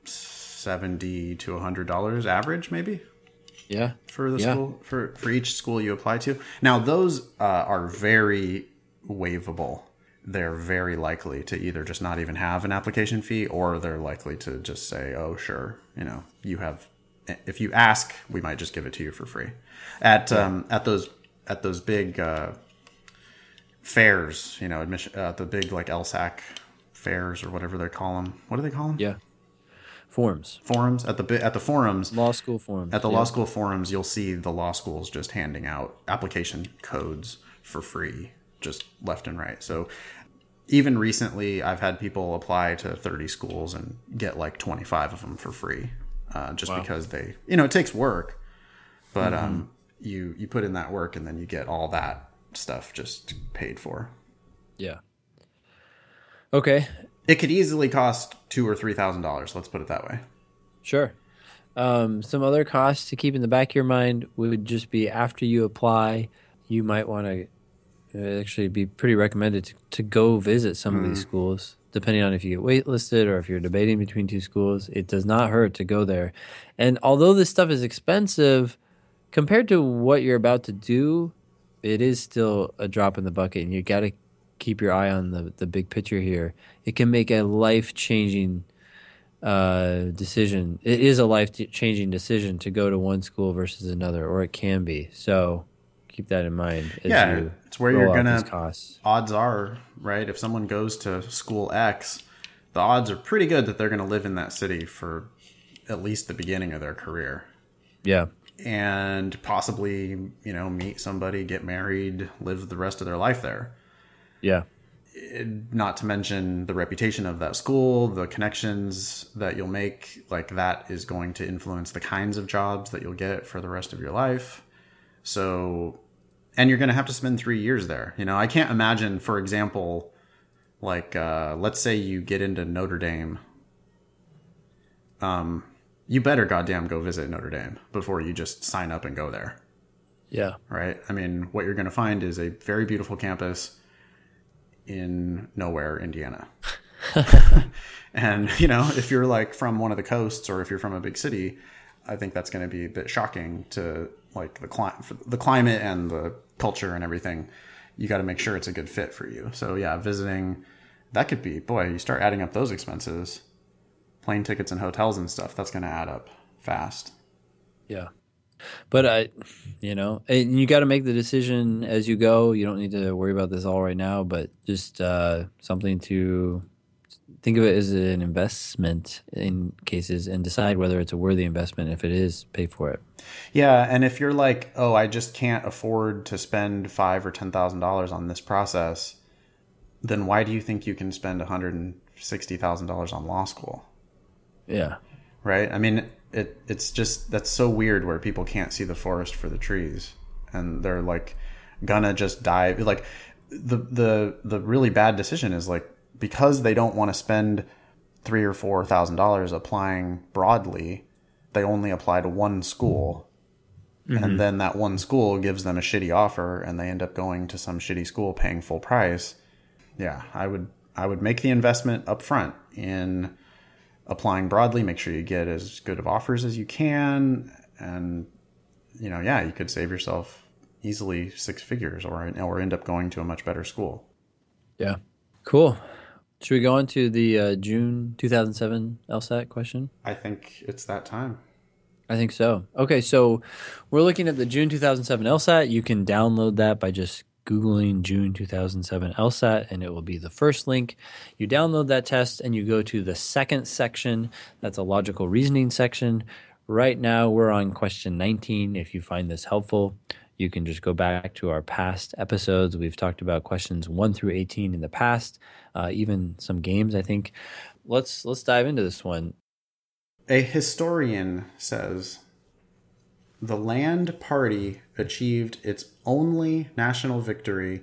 70 to 100 dollars average maybe Yeah. for the Yeah. school for for each school you apply to. Now those uh, are very waivable. They're very likely to either just not even have an application fee or they're likely to just say, "Oh, sure, you know, you have if you ask, we might just give it to you for free." At um at those at those big uh fairs, you know, admission uh, the big like LSAC fairs or whatever they call them. What do they call them? Yeah. Forums. Forums at the at the forums. law school forums. At the yeah. law school forums, you'll see the law schools just handing out application codes for free, just left and right. So even recently, I've had people apply to 30 schools and get like 25 of them for free, uh, just because they, you know, it takes work, but um, you you put in that work and then you get all that stuff just paid for. Yeah. Okay. It could easily cost two or three thousand dollars. Let's put it that way. Sure. Um, some other costs to keep in the back of your mind would just be after you apply, you might want to actually be pretty recommended to, to go visit some of these schools, depending on if you get waitlisted or if you're debating between two schools. It does not hurt to go there. And although this stuff is expensive, compared to what you're about to do, it is still a drop in the bucket, and you got to keep your eye on the the big picture here. It can make a life changing uh, decision. It is a life changing decision to go to one school versus another, or it can be. So keep that in mind. As Yeah, you it's where you're gonna- costs. Odds are, right? If someone goes to school X, the odds are pretty good that they're going to live in that city for at least the beginning of their career. Yeah, and possibly you know meet somebody get married live the rest of their life there yeah, not to mention the reputation of that school the connections that you'll make like that is going to influence the kinds of jobs that you'll get for the rest of your life so and you're going to have to spend three years there you know i can't imagine for example like uh, let's say you get into notre dame um, you better goddamn go visit notre dame before you just sign up and go there yeah, right? I mean, what you're going to find is a very beautiful campus in nowhere, Indiana. and, you know, if you're like from one of the coasts or if you're from a big city, I think that's going to be a bit shocking to like the cli- the climate and the culture and everything. You got to make sure it's a good fit for you. So, yeah, visiting that could be, boy, you start adding up those expenses, plane tickets and hotels and stuff, that's going to add up fast. yeah. But I, you know, and you got to make the decision as you go. You don't need to worry about this all right now, but just uh, something to think of it as an investment in cases and decide whether it's a worthy investment. If it is, pay for it. Yeah, and if you're like, oh, I just can't afford to spend five or ten thousand dollars on this process, then why do you think you can spend one hundred and sixty thousand dollars on law school? Yeah, Right? I mean, it it's just that's so weird where people can't see the forest for the trees, and they're like gonna just dive. Like the the the really bad decision is like because they don't want to spend three or four thousand dollars applying broadly, they only apply to one school. And mm-hmm. then that one school gives them a shitty offer and they end up going to some shitty school paying full price. Yeah i would i would make the investment up front in applying broadly make sure you get as good of offers as you can and you know yeah you could save yourself easily six figures or or end up going to a much better school. Yeah, cool. Should we go on to the uh, June 2007 LSAT question? i think it's that time I think so. Okay, so we're looking at the June 2007 LSAT. You can download that by just Googling June 2007 LSAT, and it will be the first link. You download that test and you go to the second section. That's a logical reasoning section. Right now, we're on question 19. If you find this helpful, you can just go back to our past episodes. We've talked about questions 1 through 18 in the past, uh, even some games, I think. Let's let's dive into this one. A historian says the Land Party achieved its only national victory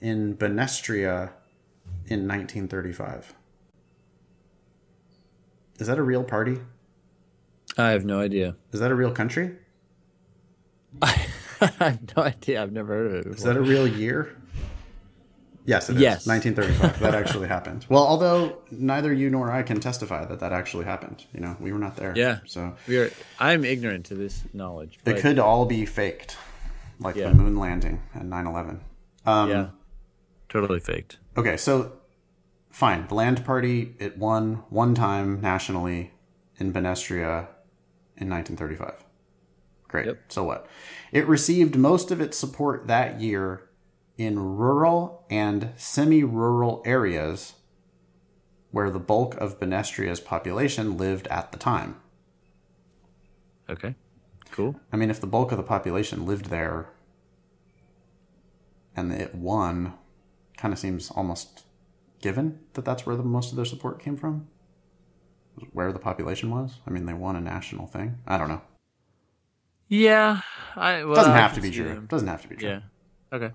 in Benestria in 1935. Is that a real party? I have no idea. Is that a real country? I have no idea. I've never heard of it Is before. that a real year? Yes, it is. Yes. 1935. that actually happened. Well, although neither you nor I can testify that that actually happened. You know, we were not there. Yeah. So we are, I'm ignorant to this knowledge. it could all be faked, like Yeah. the moon landing and 9 11. Um, yeah, totally faked. Okay, so fine. The Land Party, it won one time nationally in Benestria in 1935. Great. Yep. So what? It received most of its support that year in rural and semi rural areas where the bulk of Benestria's population lived at the time. Okay, cool. I mean, if the bulk of the population lived there, and it won kind of seems almost given that that's where the most of their support came from. Where the population was. I mean, they won a national thing. I don't know. Yeah, I well, Doesn't have can to be true. them. Doesn't have to be true. Yeah. Okay.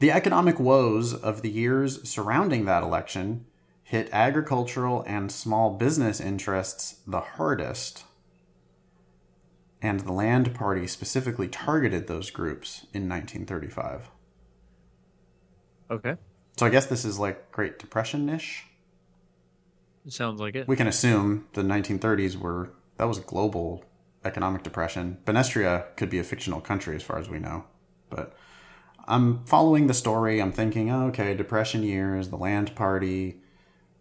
The economic woes of the years surrounding that election hit agricultural and small business interests the hardest. And the Land Party specifically targeted those groups in 1935. Okay. So I guess this is like Great Depression ish. Sounds like it. We can assume the 1930s were, that was global economic depression. Benestria could be a fictional country as far as we know. But I'm following the story. I'm thinking, oh, okay, Depression years, the Land Party,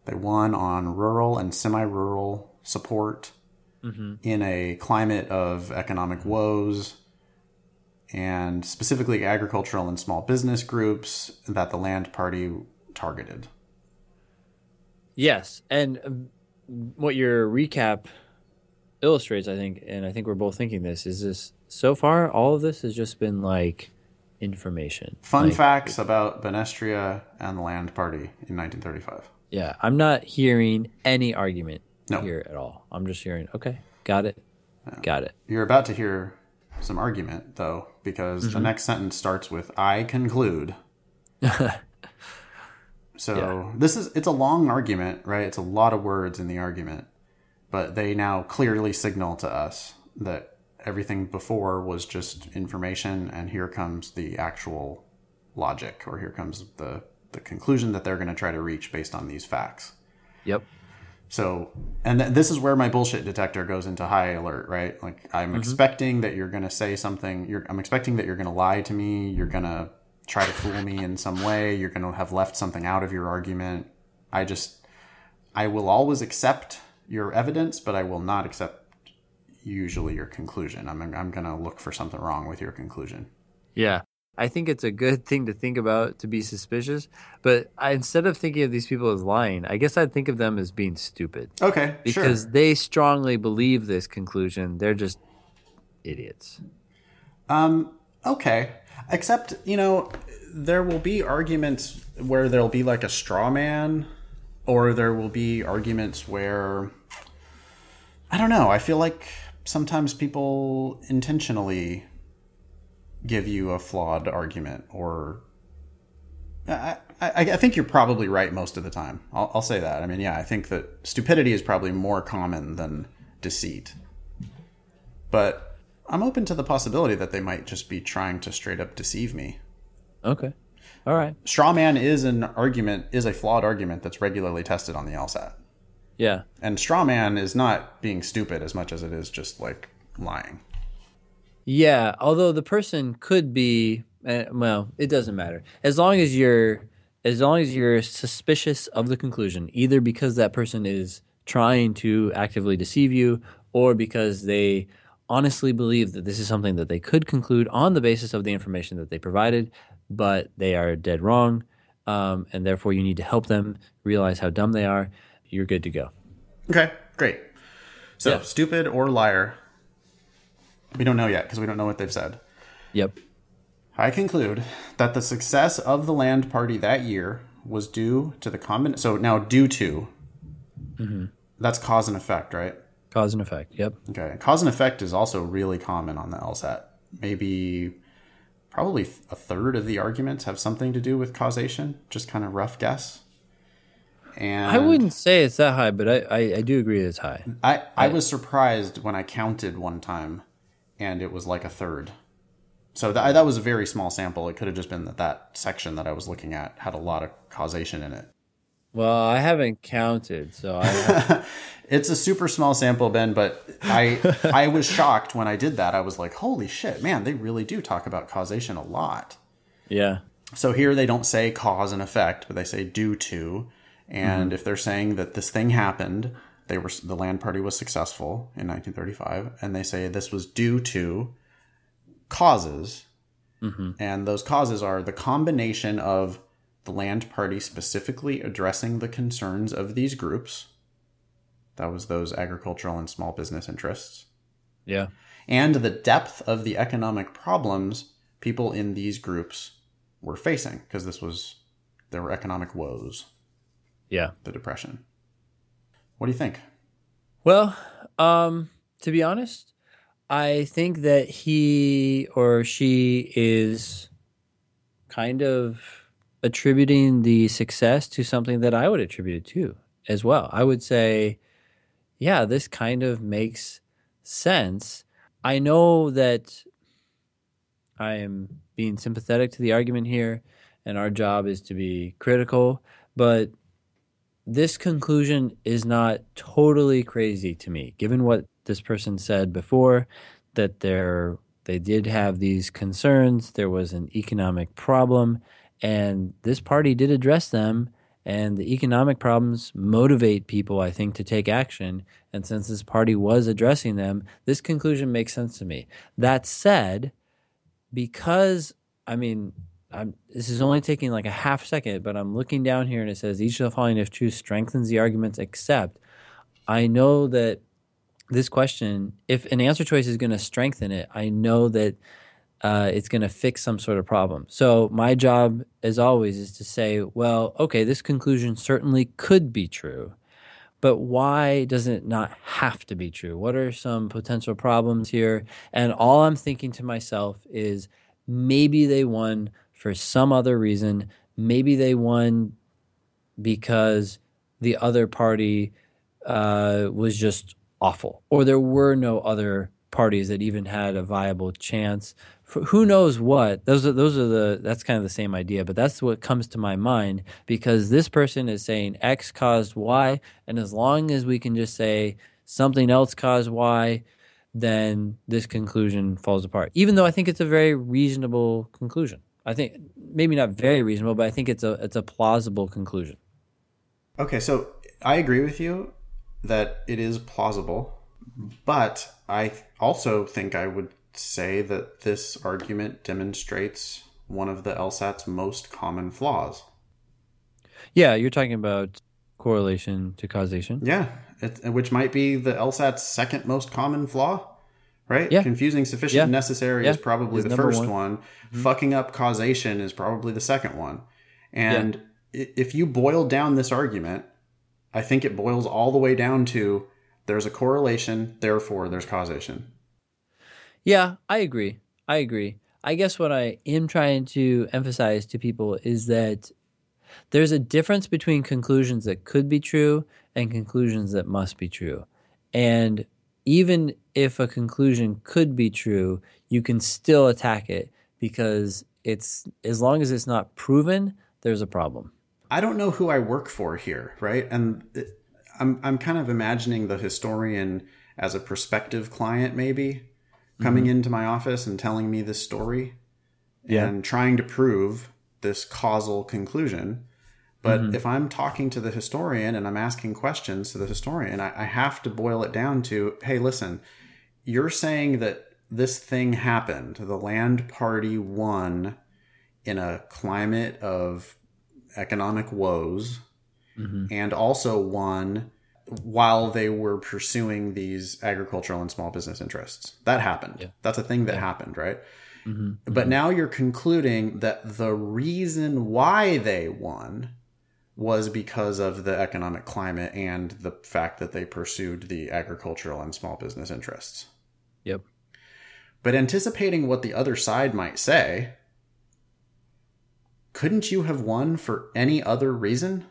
they won on rural and semi rural support in a climate of economic woes and specifically agricultural and small business groups that the Land Party targeted. Yes, and um, what your recap illustrates, I think, and I think we're both thinking this is this. So far, all of this has just been like information. Fun Like, facts about Benestria and the Land Party in 1935. Yeah, I'm not hearing any argument No. here at all. I'm just hearing, okay, got it, got it. You're about to hear some argument, though, because the mm-hmm. next sentence starts with "I conclude." so Yeah. this is it's a long argument, right? It's a lot of words in the argument, but they now clearly signal to us that everything before was just information, and here comes the actual logic, or here comes the the conclusion that they're going to try to reach based on these facts. Yep. So, and th- this is where my bullshit detector goes into high alert, right? Like, I'm mm-hmm. expecting that you're going to say something. You're, I'm expecting that you're going to lie to me. You're going to try to fool me in some way. You're going to have left something out of your argument. I just, I will always accept your evidence, but I will not accept usually your conclusion. I'm, I'm going to look for something wrong with your conclusion. Yeah. I think it's a good thing to think about to be suspicious, but I, instead of thinking of these people as lying, I guess I'd think of them as being stupid Okay, because sure. they strongly believe this conclusion. They're just idiots. Um, okay. Except, you know, there will be arguments where there'll be like a straw man, or there will be arguments where, I don't know, I feel like sometimes people intentionally give you a flawed argument, or. I, I, I think you're probably right most of the time. I'll, I'll say that. I mean, yeah, I think that stupidity is probably more common than deceit. But I'm open to the possibility that they might just be trying to straight up deceive me. Okay. All right. Straw man is an argument, is a flawed argument that's regularly tested on the LSAT. Yeah. And straw man is not being stupid as much as it is just like lying. Yeah, although the person could be uh, well, it doesn't matter. As long as you're as long as you're suspicious of the conclusion, either because that person is trying to actively deceive you or because they honestly believe that this is something that they could conclude on the basis of the information that they provided, but they are dead wrong, um, and therefore you need to help them realize how dumb they are. You're good to go. Okay, great. So, Yeah. stupid or liar? We don't know yet because we don't know what they've said. Yep. I conclude that the success of the Land Party that year was due to the combin. So now, due to. Mm-hmm. That's cause and effect, right? Cause and effect. Yep. Okay. Cause and effect is also really common on the LSAT. Maybe, probably a third of the arguments have something to do with causation. Just kind of rough guess. And I wouldn't say it's that high, but I, I, I do agree it's high. I, I was surprised when I counted one time, and it was like a third. So that that was a very small sample. It could have just been that that section that I was looking at had a lot of causation in it. Well, I haven't counted, so I It's a super small sample, Ben, but I I was shocked when I did that. I was like, "Holy shit, man! They really do talk about causation a lot." yeah. So here they don't say cause and effect, but they say due to. And mm-hmm. if they're saying that this thing happened, they were the land party was successful in 1935, and they say this was due to causes, mm-hmm. and those causes are the combination of the land party specifically addressing the concerns of these groups. That was those agricultural and small business interests. Yeah. and the depth of the economic problems people in these groups were facing because this was there were economic woes, Yeah. the depression. What do you think? Well, um, to be honest, I think that he or she is kind of attributing the success to something that I would attribute it to as well. I would say, yeah, this kind of makes sense. I know that I am being sympathetic to the argument here, and our job is to be critical, but this conclusion is not totally crazy to me, given what this person said before that there they did have these concerns, there was an economic problem, and this party did address them. And the economic problems motivate people, I think, to take action. And since this party was addressing them, this conclusion makes sense to me. That said, because I mean, I'm, this is only taking like a half second, but I'm looking down here and it says each of the following, if true, strengthens the arguments except. I know that this question, if an answer choice is going to strengthen it, I know that uh, it's going to fix some sort of problem. So my job, as always, is to say, well, okay, this conclusion certainly could be true, but why does it not have to be true? What are some potential problems here? And all I'm thinking to myself is maybe they won for some other reason. Maybe they won because the other party uh, was just awful, or there were no other parties that even had a viable chance. For who knows what? Those are those are the that's kind of the same idea, but that's what comes to my mind because this person is saying X caused Y, and as long as we can just say something else caused Y, then this conclusion falls apart. Even though I think it's a very reasonable conclusion. I think maybe not very reasonable, but I think it's a it's a plausible conclusion. Okay, so I agree with you that it is plausible, but I also think I would say that this argument demonstrates one of the LSAT's most common flaws. Yeah, you're talking about correlation to causation. Yeah, it, which might be the LSAT's second most common flaw, right? Yeah. Confusing sufficient Yeah. and necessary Yeah. is probably Is the first one. one. Mm-hmm. Fucking up causation is probably the second one. And i if you boil down this argument, I think it boils all the way down to there's a correlation, therefore there's causation. Yeah, I agree. I agree. I guess what I am trying to emphasize to people is that there's a difference between conclusions that could be true and conclusions that must be true. And even if a conclusion could be true, you can still attack it because it's as long as it's not proven, there's a problem. I don't know who I work for here, right? And it, I'm I'm kind of imagining the historian as a prospective client, maybe coming mm-hmm. into my office and telling me this story, Yeah. and trying to prove this causal conclusion. But mm-hmm. if I'm talking to the historian and I'm asking questions to the historian, I, I have to boil it down to, hey, listen, you're saying that this thing happened. The land party won in a climate of economic woes mm-hmm. and also won while they were pursuing these agricultural and small business interests. That happened. That's a thing that happened, right? Mm-hmm. But now you're concluding that the reason why they won was because of the economic climate and the fact that they pursued the agricultural and small business interests. Yep. But anticipating what the other side might say, couldn't you have won for any other reason?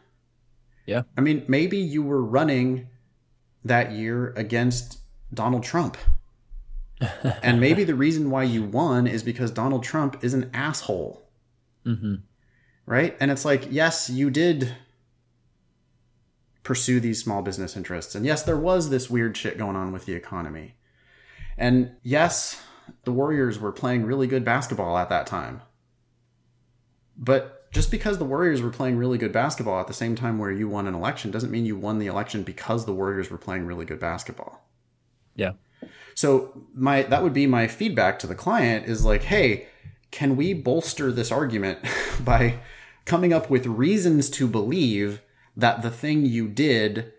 Yeah. I mean, maybe you were running that year against Donald Trump. and maybe the reason why you won is because Donald Trump is an asshole. hmm Right? And it's like, yes, you did pursue these small business interests. And yes, there was this weird shit going on with the economy. And yes, the Warriors were playing really good basketball at that time. But just because the Warriors were playing really good basketball at the same time where you won an election doesn't mean you won the election because the Warriors were playing really good basketball. Yeah. So my that would be my feedback to the client is like, hey, can we bolster this argument by coming up with reasons to believe that the thing you did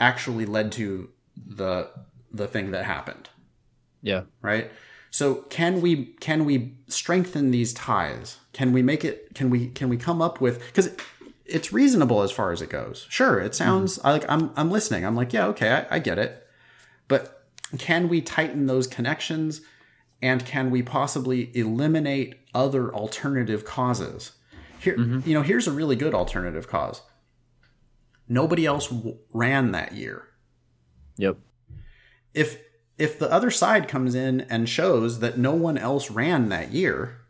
actually led to the the thing that happened, Yeah. right? So can we can we strengthen these ties? Can we make it? Can we can we come up with because it's reasonable as far as it goes. Sure, it sounds mm-hmm. I like I'm I'm listening. I'm like yeah okay I, I get it, but can we tighten those connections? And can we possibly eliminate other alternative causes? Here, mm-hmm. you know, here's a really good alternative cause. Nobody else w- ran that year. Yep. if if the other side comes in and shows that no one else ran that year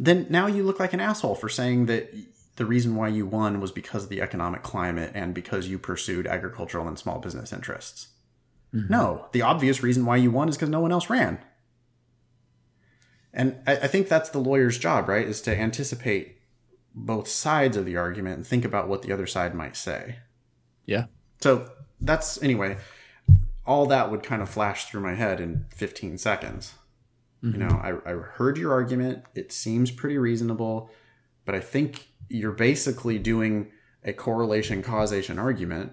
then now you look like an asshole for saying that the reason why you won was because of the economic climate and because you pursued agricultural and small business interests. Mm-hmm. No the obvious reason why you won is because no one else ran and I, I think that's the lawyer's job right is to anticipate both sides of the argument and think about what the other side might say Yeah. so that's anyway. All that would kind of flash through my head in 15 seconds. You mm-hmm. know, I, I heard your argument. It seems pretty reasonable, but I think you're basically doing a correlation causation argument,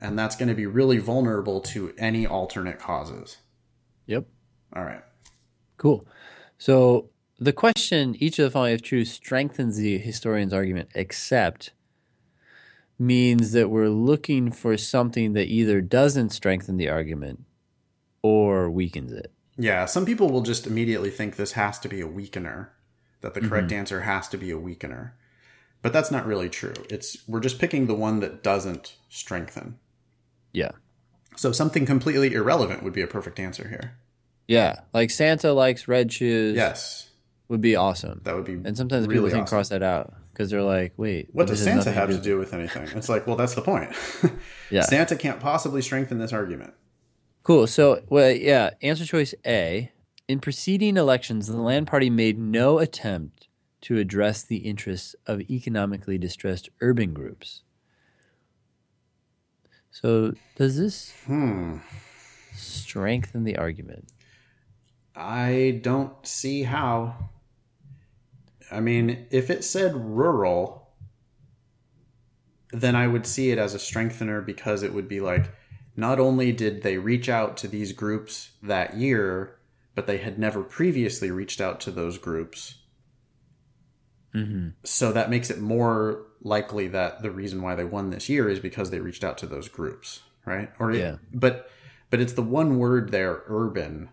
and that's going to be really vulnerable to any alternate causes. Yep. All right. Cool. So the question, each of the following if true, strengthens the historian's argument, except means that we're looking for something that either doesn't strengthen the argument or weakens it. Yeah, some people will just immediately think this has to be a weakener, that the correct mm-hmm. answer has to be a weakener. But that's not really true. It's we're just picking the one that doesn't strengthen. Yeah. So something completely irrelevant would be a perfect answer here. Yeah. Like Santa likes red shoes Yes, would be awesome. that would be. And sometimes really people can awesome. cross that out because they're like, wait, What does Santa have to do- do with anything? It's like, well, that's the point. Yeah. Santa can't possibly strengthen this argument. Cool. So, well, yeah, answer choice A. In preceding elections, the Land Party made no attempt to address the interests of economically distressed urban groups. So, does this Hmm. strengthen the argument? I don't see how. I mean, if it said rural, then I would see it as a strengthener because it would be like, not only did they reach out to these groups that year, but they had never previously reached out to those groups. Mm-hmm. So that makes it more likely that the reason why they won this year is because they reached out to those groups, right? Or it- Yeah. but but it's the one word there, urban.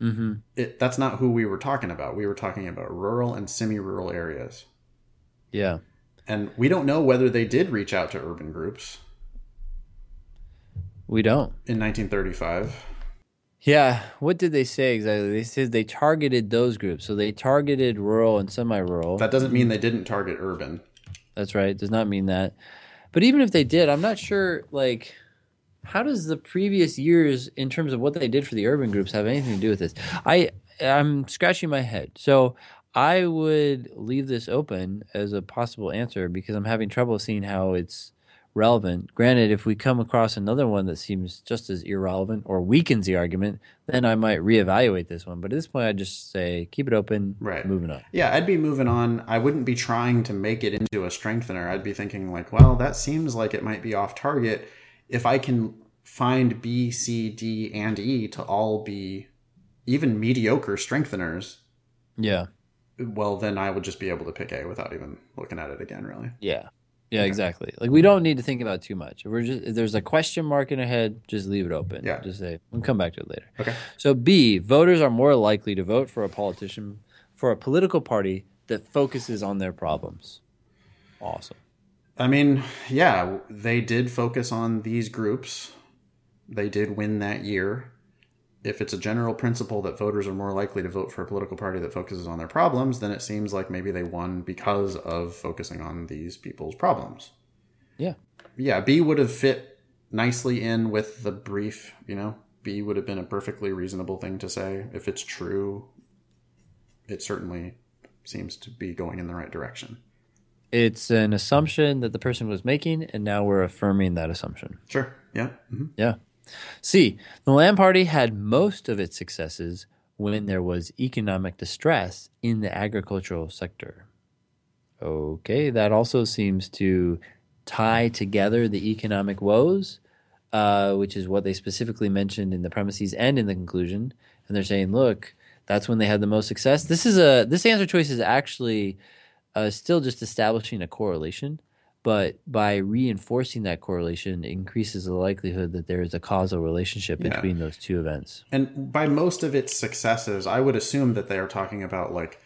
Mm-hmm. It, that's not who we were talking about. We were talking about rural and semi-rural areas, Yeah. and we don't know whether they did reach out to urban groups We don't. in 1935. Yeah. What did they say exactly? They said they targeted those groups. So they targeted rural and semi rural. That doesn't mean they didn't target urban. That's right. Does not mean that. But even if they did, I'm not sure. Like, how does the previous years, in terms of what they did for the urban groups, have anything to do with this? I I'm scratching my head. So I would leave this open as a possible answer because I'm having trouble seeing how it's relevant. Granted, if we come across another one that seems just as irrelevant or weakens the argument, then I might reevaluate this one. But at this point, I just say keep it open. Right. Moving on. Yeah, I'd be moving on. I wouldn't be trying to make it into a strengthener. I'd be thinking like, well, that seems like it might be off target. If I can find B, C, D, and E to all be even mediocre strengtheners, Yeah. well, then I would just be able to pick A without even looking at it again, really. Yeah. Yeah, exactly. Like we don't need to think about too much. If we're just if there's a question mark in our head, just leave it open. Yeah. Just say we'll come back to it later. Okay. So B, voters are more likely to vote for a politician for a political party that focuses on their problems. Awesome. I mean, yeah, they did focus on these groups. They did win that year. If it's a general principle that voters are more likely to vote for a political party that focuses on their problems, then it seems like maybe they won because of focusing on these people's problems. Yeah. Yeah, B would have fit nicely in with the brief, you know. B would have been a perfectly reasonable thing to say. If it's true, it certainly seems to be going in the right direction. It's an assumption that the person was making, and now we're affirming that assumption. Sure. Yeah. hmm Yeah. C. The Land Party had most of its successes when there was economic distress in the agricultural sector. Okay, that also seems to tie together the economic woes uh, which is what they specifically mentioned in the premises and in the conclusion. And they're saying, look, that's when they had the most success. This is a this answer choice is actually uh, still just establishing a correlation, but by reinforcing that correlation, increases the likelihood that there is a causal relationship Yeah. between those two events. And by most of its successes, I would assume that they are talking about like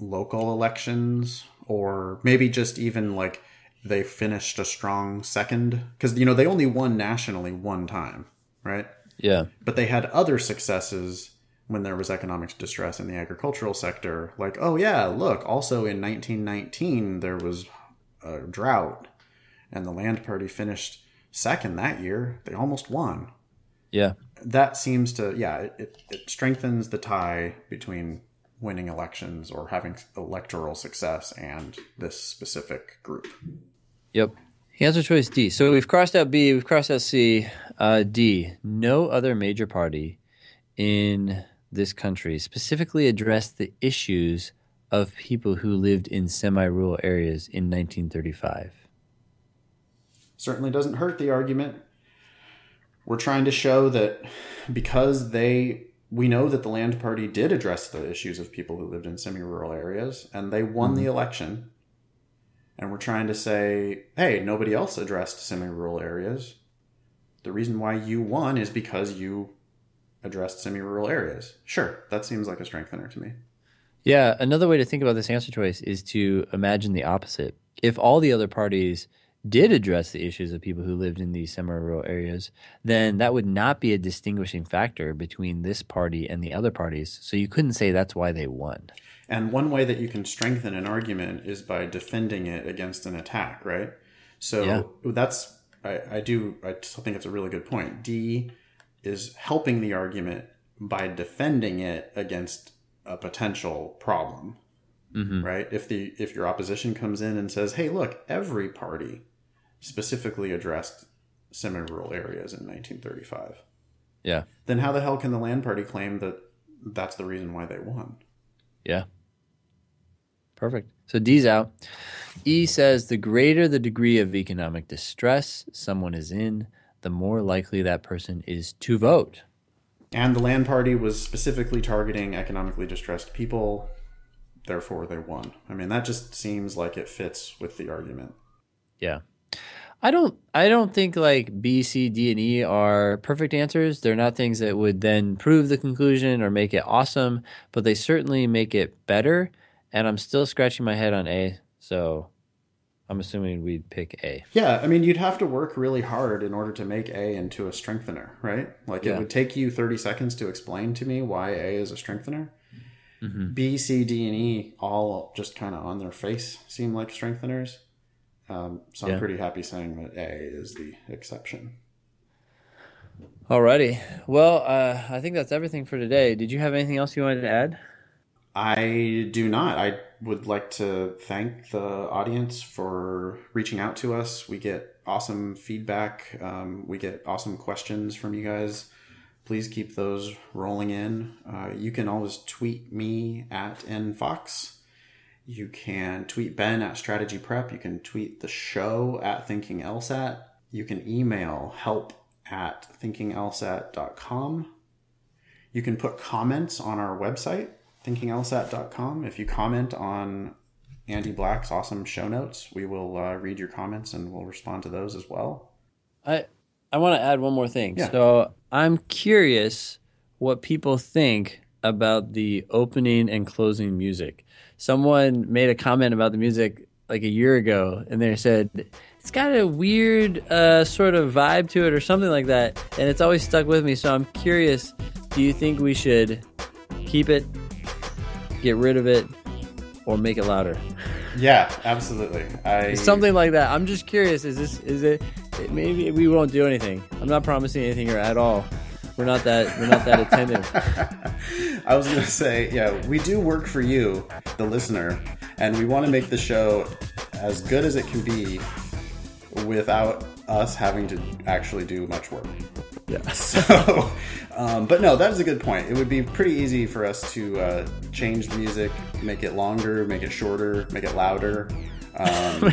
local elections or maybe just even like they finished a strong second because you know they only won nationally one time, right? Yeah, But they had other successes when there was economic distress in the agricultural sector. Like, oh yeah, look, also in 1919 there was a drought and the Land Party finished second that year. They almost won yeah, that seems to yeah it, it, it strengthens the tie between winning elections or having electoral success and this specific group yep. Answer choice D. So we've crossed out B, we've crossed out C. Uh, D. No other major party in this country specifically addressed the issues of people who lived in semi-rural areas in 1935. certainly doesn't hurt the argument. We're trying to show that because they we know that the land party did address the issues of people who lived in semi-rural areas and they won the mm-hmm. election. And we're trying to say hey nobody else addressed semi-rural areas. The reason why you won is because you addressed semi-rural areas sure that seems like a strengthener to me Yeah, another way to think about this answer choice is to imagine the opposite. If all the other parties did address the issues of people who lived in these semi-rural areas, then that would not be a distinguishing factor between this party and the other parties. So you couldn't say that's why they won. And one way that you can strengthen an argument is by defending it against an attack, right? So Yeah. that's I, I do I still think it's a really good point. D is helping the argument by defending it against a potential problem, Mhm. right? If the if your opposition comes in and says, "Hey, look, every party specifically addressed semi-rural areas in 1935," Yeah. then how the hell can the Land Party claim that that's the reason why they won? Yeah. Perfect. So D's out. E says the greater the degree of economic distress someone is in, the more likely that person is to vote. And the Land Party was specifically targeting economically distressed people, therefore they won. I mean, that just seems like it fits with the argument. Yeah. I don't I don't think like B, C, D, and E are perfect answers. They're not things that would then prove the conclusion or make it awesome, but they certainly make it better. And I'm still scratching my head on A, so I'm assuming we'd pick A. Yeah, I mean, you'd have to work really hard in order to make A into a strengthener, right? Like Yeah. it would take you 30 seconds to explain to me why A is a strengthener. Mhm. B, C, D, and E all just kind of on their face seem like strengtheners. Um, so I'm Yeah. pretty happy saying that A is the exception. Alrighty. Well, uh, I think that's everything for today. Did you have anything else you wanted to add? I do not. I would like to thank the audience for reaching out to us. We get awesome feedback. Um, we get awesome questions from you guys. Please keep those rolling in. Uh, you can always tweet me at nfox. You can tweet Ben at Strategy Prep. You can tweet the show at Thinking LSAT. You can email help at thinkinglsat.com. You can put comments on our website, thinkinglsat.com. If you comment on Andy Black's awesome show notes, we will uh, read your comments and we'll respond to those as well. I I want to add one more thing. Yeah. So I'm curious what people think about the opening and closing music. Someone made a comment about the music like a year ago, and they said it's got a weird uh, sort of vibe to it, or something like that, and it's always stuck with me. So I'm curious. Do you think we should keep it, get rid of it, or make it louder? Yeah, absolutely. I something like that. I'm just curious. Is this is it? Maybe we won't do anything. I'm not promising anything here at all. We're not that we're not that attentive. I was going to say, yeah, we do work for you, the listener, and we want to make the show as good as it can be without us having to actually do much work. Yeah. So, um, but no, that is a good point. It would be pretty easy for us to uh, change the music, make it longer, make it shorter, make it louder. Um,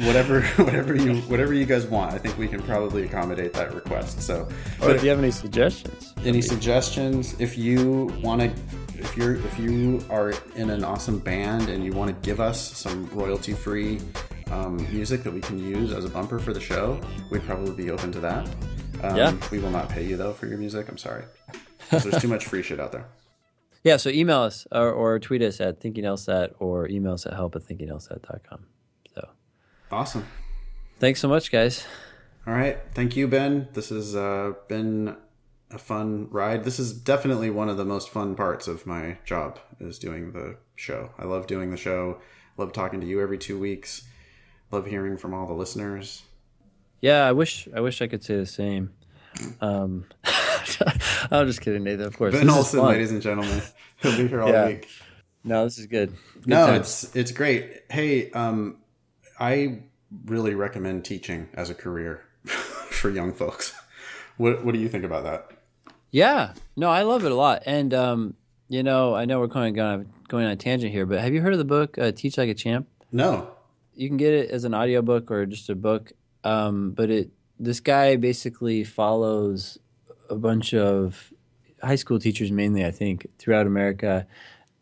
whatever whatever you whatever you guys want. I think we can probably accommodate that request. So, or if you have any suggestions, any suggestions, if you want to, if you're if you are in an awesome band and you want to give us some royalty free um, music that we can use as a bumper for the show, we'd probably be open to that. Um, Yeah. we will not pay you though for your music. I'm sorry. there's too much free shit out there. yeah. So email us or, or tweet us at thinkinglsat or email us at help at thinkinglsat.com. So Awesome. thanks so much, guys. All right. Thank you, Ben. This has uh, been a fun ride. This is definitely one of the most fun parts of my job is doing the show. I love doing the show. Love talking to you every two weeks. Love hearing from all the listeners. Yeah, I wish I wish I could say the same. Um, I'm just kidding, Nathan. Of course, Ben Olson, ladies and gentlemen. He'll be here all Yeah. week. No, this is good. Good No, times. it's it's great. Hey, um, I really recommend teaching as a career for young folks. What What do you think about that? yeah. No, I love it a lot. And um, you know, I know we're kind of going going on a tangent here, but have you heard of the book uh, "Teach Like a Champ"? No. you can get it as an audiobook or just a book um, but it this guy basically follows a bunch of high school teachers mainly i think throughout america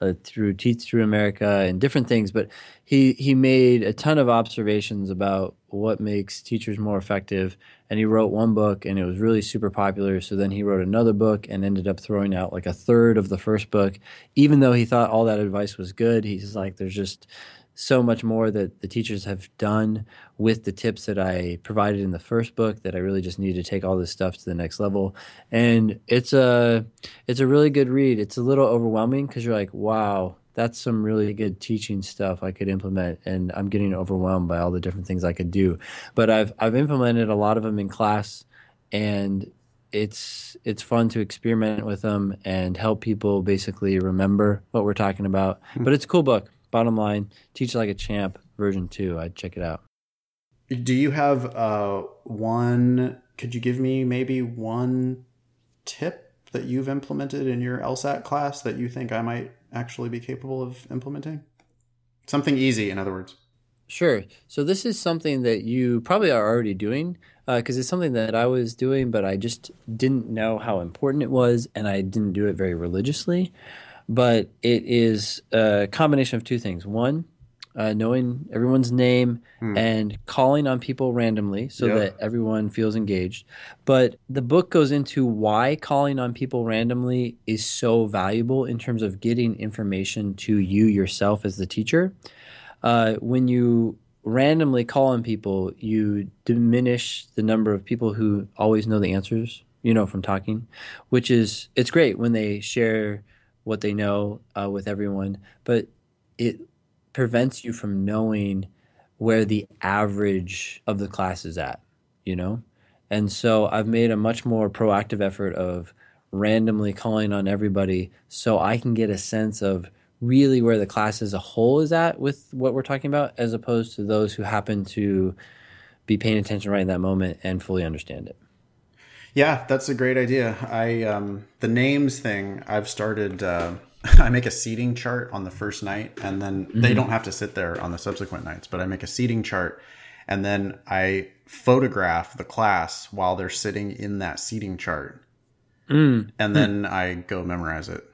uh, through teach through america and different things. But he he made a ton of observations about what makes teachers more effective. And he wrote one book and it was really super popular. So then he wrote another book and ended up throwing out like a third of the first book. Even though he thought all that advice was good he's like there's just so much more that the teachers have done with the tips that I provided in the first book that I really just need to take all this stuff to the next level. And it's a it's a really good read. It's a little overwhelming because you're like, wow, that's some really good teaching stuff I could implement, and I'm getting overwhelmed by all the different things I could do. But I've I've implemented a lot of them in class, and it's it's fun to experiment with them and help people basically remember what we're talking about. Hmm. But it's a cool book. Bottom line, teach like a champ version two. I'd check it out. Do you have uh, one? Could you give me maybe one tip that you've implemented in your LSAT class that you think I might actually be capable of implementing? Something easy, in other words. Sure. So this is something that you probably are already doing because it's something that I was doing, but I just didn't know how important it was, and I didn't do it very religiously. But it is a combination of two things. One, uh, knowing everyone's name and calling on people randomly so that everyone feels engaged. But the book goes into why calling on people randomly is so valuable in terms of getting information to you yourself as the teacher uh, when you randomly call on people, you diminish the number of people who always know the answers, you know, from talking, which is, it's great when they share what they know uh, with everyone, but it prevents you from knowing where the average of the class is at, you know? And so I've made a much more proactive effort of randomly calling on everybody so I can get a sense of really where the class as a whole is at with what we're talking about, as opposed to those who happen to be paying attention right in that moment and fully understand it. Yeah, that's a great idea. I um, the names thing. I've started. Uh, I make a seating chart on the first night, and then they don't have to sit there on the subsequent nights. But I make a seating chart, and then I photograph the class while they're sitting in that seating chart, Mm. and then I go memorize it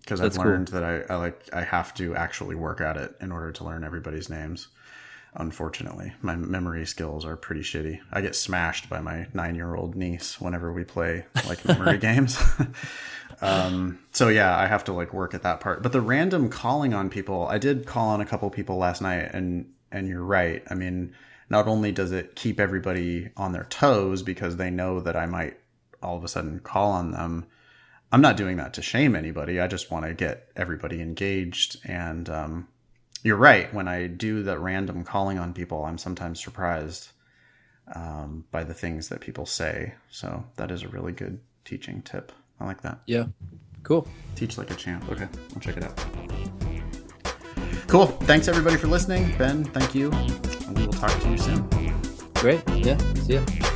because I've That's cool. learned that I, I like I have to actually work at it in order to learn everybody's names. Unfortunately, my memory skills are pretty shitty. I get smashed by my nine-year-old niece whenever we play like memory games. um, so yeah, I have to like work at that part. But the random calling on people, I did call on a couple people last night, and and you're right. I mean, not only does it keep everybody on their toes because they know that I might all of a sudden call on them. I'm not doing that to shame anybody. I just want to get everybody engaged. And um, you're right. When I do the random calling on people, I'm sometimes surprised um, by the things that people say. So that is a really good teaching tip. I like that. Yeah. Cool. Teach like a champ. Okay, I'll check it out. Cool. Thanks everybody for listening. Ben, thank you. And we will talk to you soon. Great. Yeah. See ya.